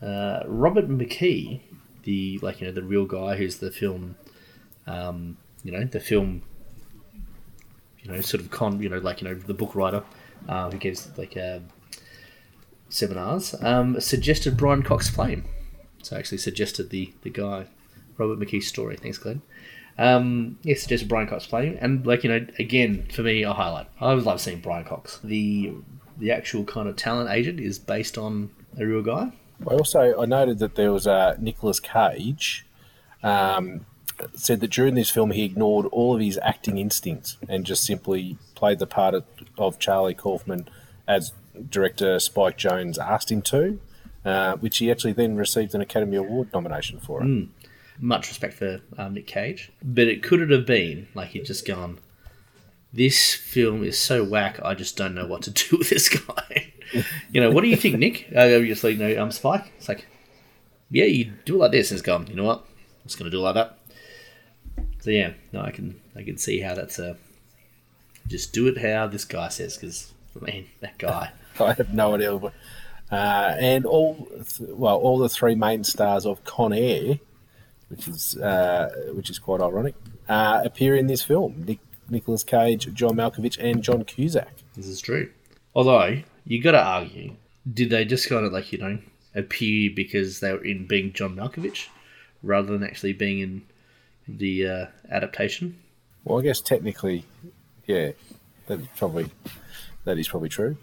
Uh, Robert McKee, the like you know the real guy who's the film, um, you know the film, you know sort of con you know like you know the book writer, uh, who gives like uh, seminars, um, suggested Brian Cox Flame. So I actually suggested the the guy, Robert McKee's story. Thanks, Glenn. Um, yeah, suggested Brian Cox playing, and like you know, again for me, a highlight. I always love seeing Brian Cox. The the actual kind of talent agent is based on a real guy. I also I noted that there was uh, Nicolas Cage um, said that during this film he ignored all of his acting instincts and just simply played the part of, Charlie Kaufman as director Spike Jonze asked him to, uh, which he actually then received an Academy Award nomination for it. Mm. Much respect for um, Nick Cage, but it could it have been like he'd just gone. This film is so whack. I just don't know what to do with this guy. you know, what do you think, Nick? Uh, obviously, you know, um, Spike. It's like, yeah, you do it like this, and it's gone. You know what? I'm just going to do it like that. So yeah, no, I can I can see how that's a. Just do it how this guy says, because man, that guy. I have no idea. What, uh, and all, th- well, all the three main stars of Con Air, which is uh, which is quite ironic, uh, appear in this film. Nick, Nicolas Cage, John Malkovich, and John Cusack. This is true. Although you got to argue, did they just kind of like you know appear because they were in being John Malkovich, rather than actually being in the uh, adaptation? Well, I guess technically, yeah, that is probably that is probably true,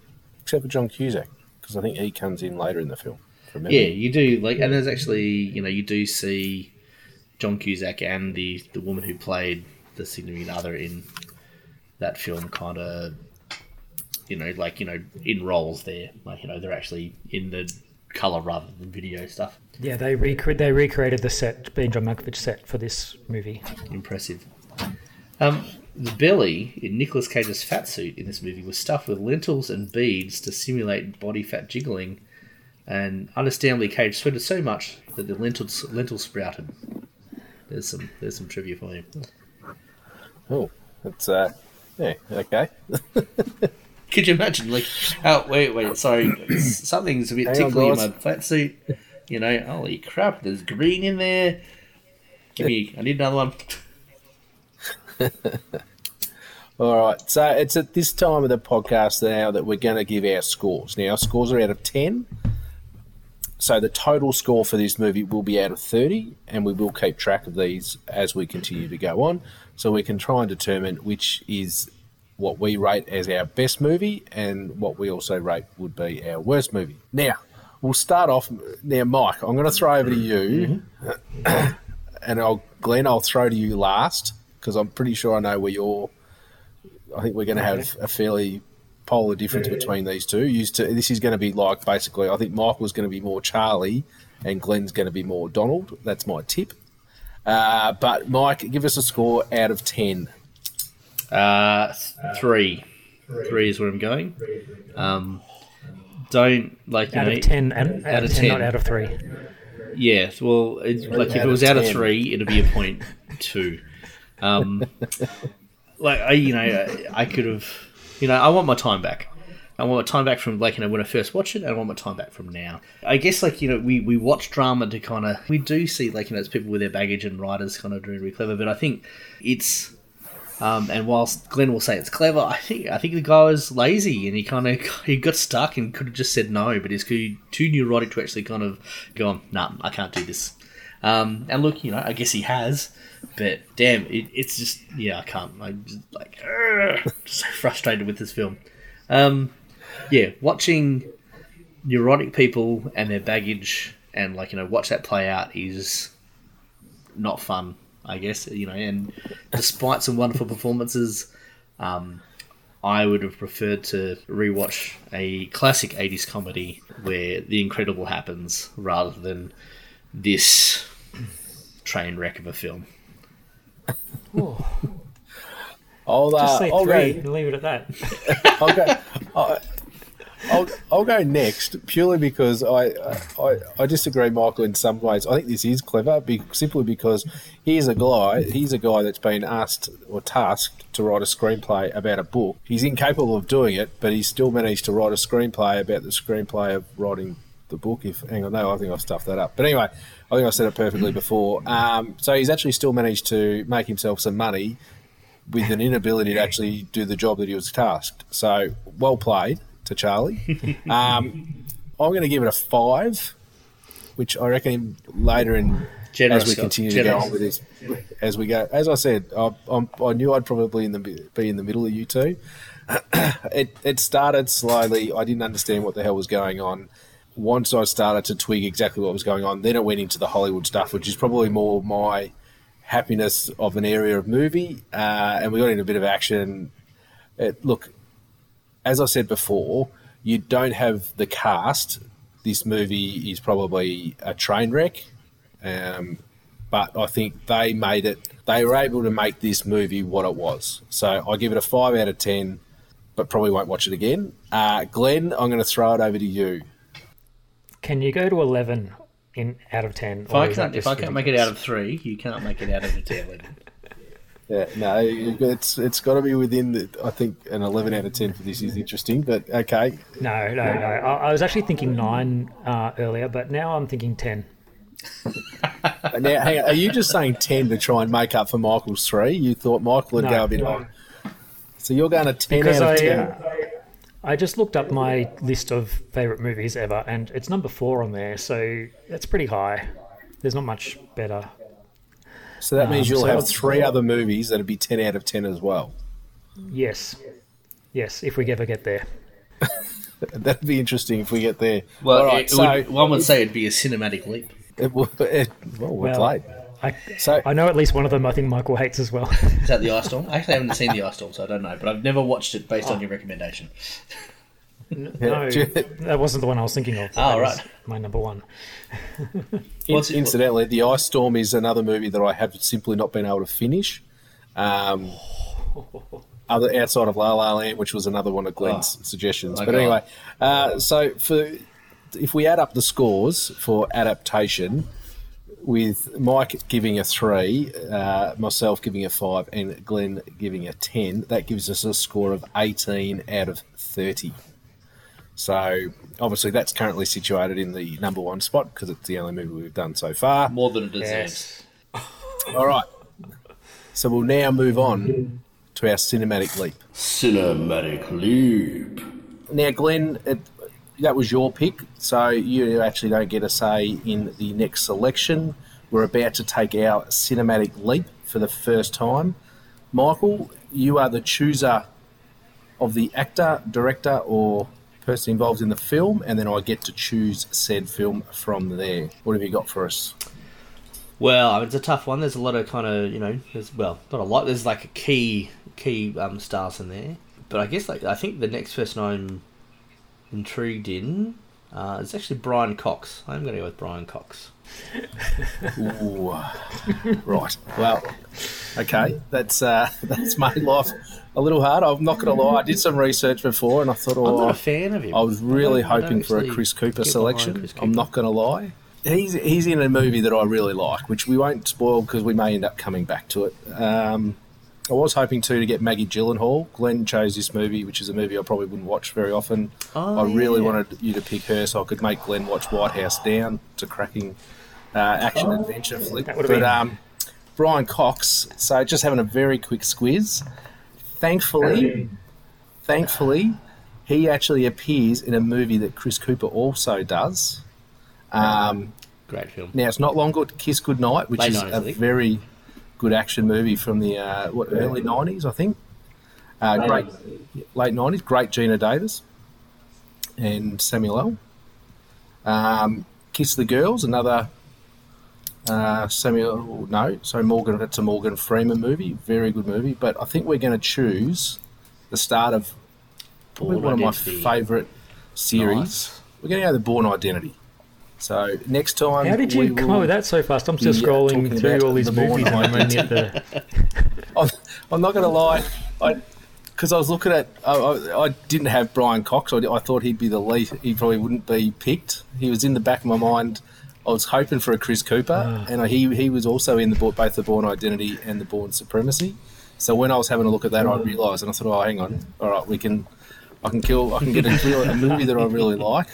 except for John Cusack because I think he comes in later in the film. memory. Yeah, you do like, and there's actually you know you do see John Cusack and the the woman who played the significant other in that film kind of you know like you know in roles there like you know they're actually in the color rather than video stuff. Yeah, they recre- they recreated the set, being John Malkovich set for this movie. Impressive. Um, the belly in Nicolas Cage's fat suit in this movie was stuffed with lentils and beads to simulate body fat jiggling, and understandably, Cage sweated so much that the lentils lentils sprouted. There's some there's some trivia for you. Oh, that's uh, yeah, okay. Could you imagine? Like, oh wait, wait, sorry, something's a bit tickly in my fat suit. You know, holy crap, there's green in there. Give me, I need another one. All right, so it's at this time of the podcast now that we're going to give our scores. Now, our scores are out of 10. So the total score for this movie will be out of 30, and we will keep track of these as we continue to go on. So we can try and determine which is what we rate as our best movie and what we also rate would be our worst movie. Now, we'll start off. Now, Mike, I'm going to throw over to you, and I'll, Glenn, I'll throw to you last because I'm pretty sure I know where you're. I think we're going to have a fairly polar difference between these two. Used to this is going to be like basically. I think Michael's going to be more Charlie, and Glenn's going to be more Donald. That's my tip. Uh, but Mike, give us a score out of ten. Uh, three. Three is where I'm going. Um, don't like you Out know, of 10, and, out, of 10, not out of 3. Yeah, well, it's, like if it was of out of 10. three, it'd be a point two. Um, like I, you know, I, I could have, you know, I want my time back. I want my time back from like you know when I first watched it, and I want my time back from now. I guess like you know we we watch drama to kind of we do see like you know it's people with their baggage and writers kind of doing really clever, but I think it's um, and whilst Glenn will say it's clever, I think I think the guy was lazy and he kind of he got stuck and could have just said no, but he's too neurotic to actually kind of go on. Nah, I can't do this. Um, and look, you know, I guess he has, but damn, it, it's just yeah, I can't. I'm just like so frustrated with this film. Um, yeah, watching neurotic people and their baggage and like you know watch that play out is not fun. I guess you know, and despite some wonderful performances, um, I would have preferred to rewatch a classic '80s comedy where the incredible happens rather than this train wreck of a film. I'll, uh, Just say I'll 3 go- and leave it at that. I'll go. I- I'll, I'll go next purely because I, I I disagree, Michael. In some ways, I think this is clever, be, simply because he's a guy. He's a guy that's been asked or tasked to write a screenplay about a book. He's incapable of doing it, but he's still managed to write a screenplay about the screenplay of writing the book. If hang on, no, I think I've stuffed that up. But anyway, I think I said it perfectly before. Um, so he's actually still managed to make himself some money with an inability to actually do the job that he was tasked. So well played to Charlie. Um, I'm going to give it a five, which I reckon later in Generous, as we Scott, continue to go on with this, as we go. As I said, I, I'm, I knew I'd probably in the, be in the middle of you two. it it started slowly. I didn't understand what the hell was going on. Once I started to twig exactly what was going on, then it went into the Hollywood stuff, which is probably more my happiness of an area of movie. Uh, and we got into a bit of action. It, look, as I said before, you don't have the cast. This movie is probably a train wreck. Um, but I think they made it, they were able to make this movie what it was. So I give it a 5 out of 10, but probably won't watch it again. Uh, Glenn, I'm going to throw it over to you. Can you go to 11 in out of 10? If I can't, if I can't make it out of three, you can't make it out of a ten. Yeah, no, it's it's got to be within. The, I think an eleven out of ten for this is interesting, but okay. No, no, no. I, I was actually thinking 9 uh, earlier, but now I'm thinking 10. Now, hang on, are you just saying ten to try and make up for Michael's three? You thought Michael would No, go a bit no. on. So you're going to ten Because out I, of ten. uh, I just looked up my list of favourite movies ever, and it's number four on there, so that's pretty high. There's not much better. So that means um, you'll so have I'll- three other movies that'd be ten out of ten as well. Yes. Yes, if we ever get there. That'd be interesting if we get there. Well, All right, it so would, one would say it'd be a cinematic leap. it, will- it, well, we're Well, played. I, So I know at least one of them. I think Michael hates as well. Is that the Ice Storm? I actually haven't seen the Ice Storm, so I don't know. But I've never watched it based on your recommendation. No, that wasn't the one I was thinking of. Oh, right. my number one. In- incidentally, The Ice Storm is another movie that I have simply not been able to finish. Um, other outside of La La Land, which was another one of Glenn's suggestions. my But anyway, uh, so for if we add up the scores for adaptation, with Mike giving a three, uh, myself giving a five, and Glenn giving a ten, that gives us a score of eighteen out of thirty. So obviously that's currently situated in the number one spot because it's the only movie we've done so far. More than it deserves. All right. So we'll now move on to our cinematic leap. Cinematic leap. Now, Glenn, it, that was your pick, so you actually don't get a say in the next selection. We're about to take our cinematic leap for the first time. Michael, you are the chooser of the actor, director, or person involved in the film, and then I get to choose said film from there. What have you got for us? Well, it's a tough one. There's a lot of kind of you know, there's well, not a lot. There's like a key key um, stars in there, but I guess like I think the next person I'm intrigued in uh, is actually Brian Cox. I'm going to go with Brian Cox. Ooh. right. Well, okay. That's uh, that's made life a little hard. I'm not going to lie. I did some research before, and I thought, oh, I'm oh, not a fan of him. I was really hoping for a Chris Cooper selection. Chris I'm not going to lie. He's he's in a movie that I really like, which we won't spoil because we may end up coming back to it. Um, I was hoping too to get Maggie Gyllenhaal. Glenn chose this movie, which is a movie I probably wouldn't watch very often. Oh, I really yeah. wanted you to pick her so I could make Glenn watch White House Down. It's a cracking uh, action adventure flick. But um, Brian Cox. So just having a very quick squiz. Thankfully, thankfully, he actually appears in a movie that Chris Cooper also does. Um, Great film. now it's not long good. Kiss Goodnight, which Late is 90s, I a think. very good action movie from the uh, what early nineties, I think. Uh, great late nineties. Great Geena Davis and Samuel L. Um, Kiss the Girls, another uh, Samuel. No, so Morgan. That's a Morgan Freeman movie. Very good movie. But I think we're going to choose the start of probably Bourne one of my favourite series. Nice. We're going to go the Bourne Identity. So next time, How did you come will up with that so fast? I'm still uh, scrolling through all these the movies Identity. the. I'm, I'm not going to lie, I because I was looking at, I, I, I didn't have Brian Cox. I, I thought he'd be the lead. He probably wouldn't be picked. He was in the back of my mind. I was hoping for a Chris Cooper, ah. and he he was also in the both the Bourne Identity and the Bourne Supremacy. So when I was having a look at that, I realised, and I thought, oh, hang on, all right, we can, I can kill, I can get a, real, a movie that I really like.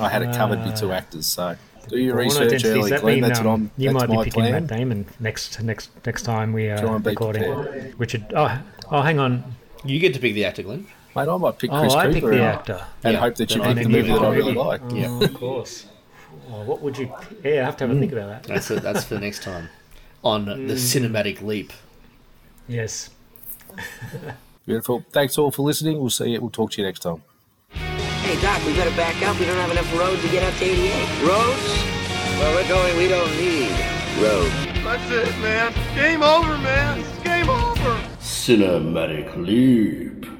I had it covered with two ah. actors, so do your Bourne research Identity, early, does that Glenn. mean, That's what um, I'm. You that's might be picking plan. Matt Damon next next next time we uh, are recording. prepared. Richard, oh, oh, hang on. You get to pick the actor, Glenn. Mate, I might pick Oh, Chris I Cooper pick the actor. and Yeah, hope that you pick the movie that I really movie. like. Yeah. Oh, of course. Oh, what would you? Yeah, I have to have a think about that. That's it. That's for next time on the mm. cinematic leap. Yes. Beautiful. Thanks all for listening. We'll see you. We'll talk to you next time. Hey, Doc, we better back up. We don't have enough road to get up to 88. Roads? Well, we're going, we don't need roads. That's it, man. Game over, man. Game over. Cinematic leap.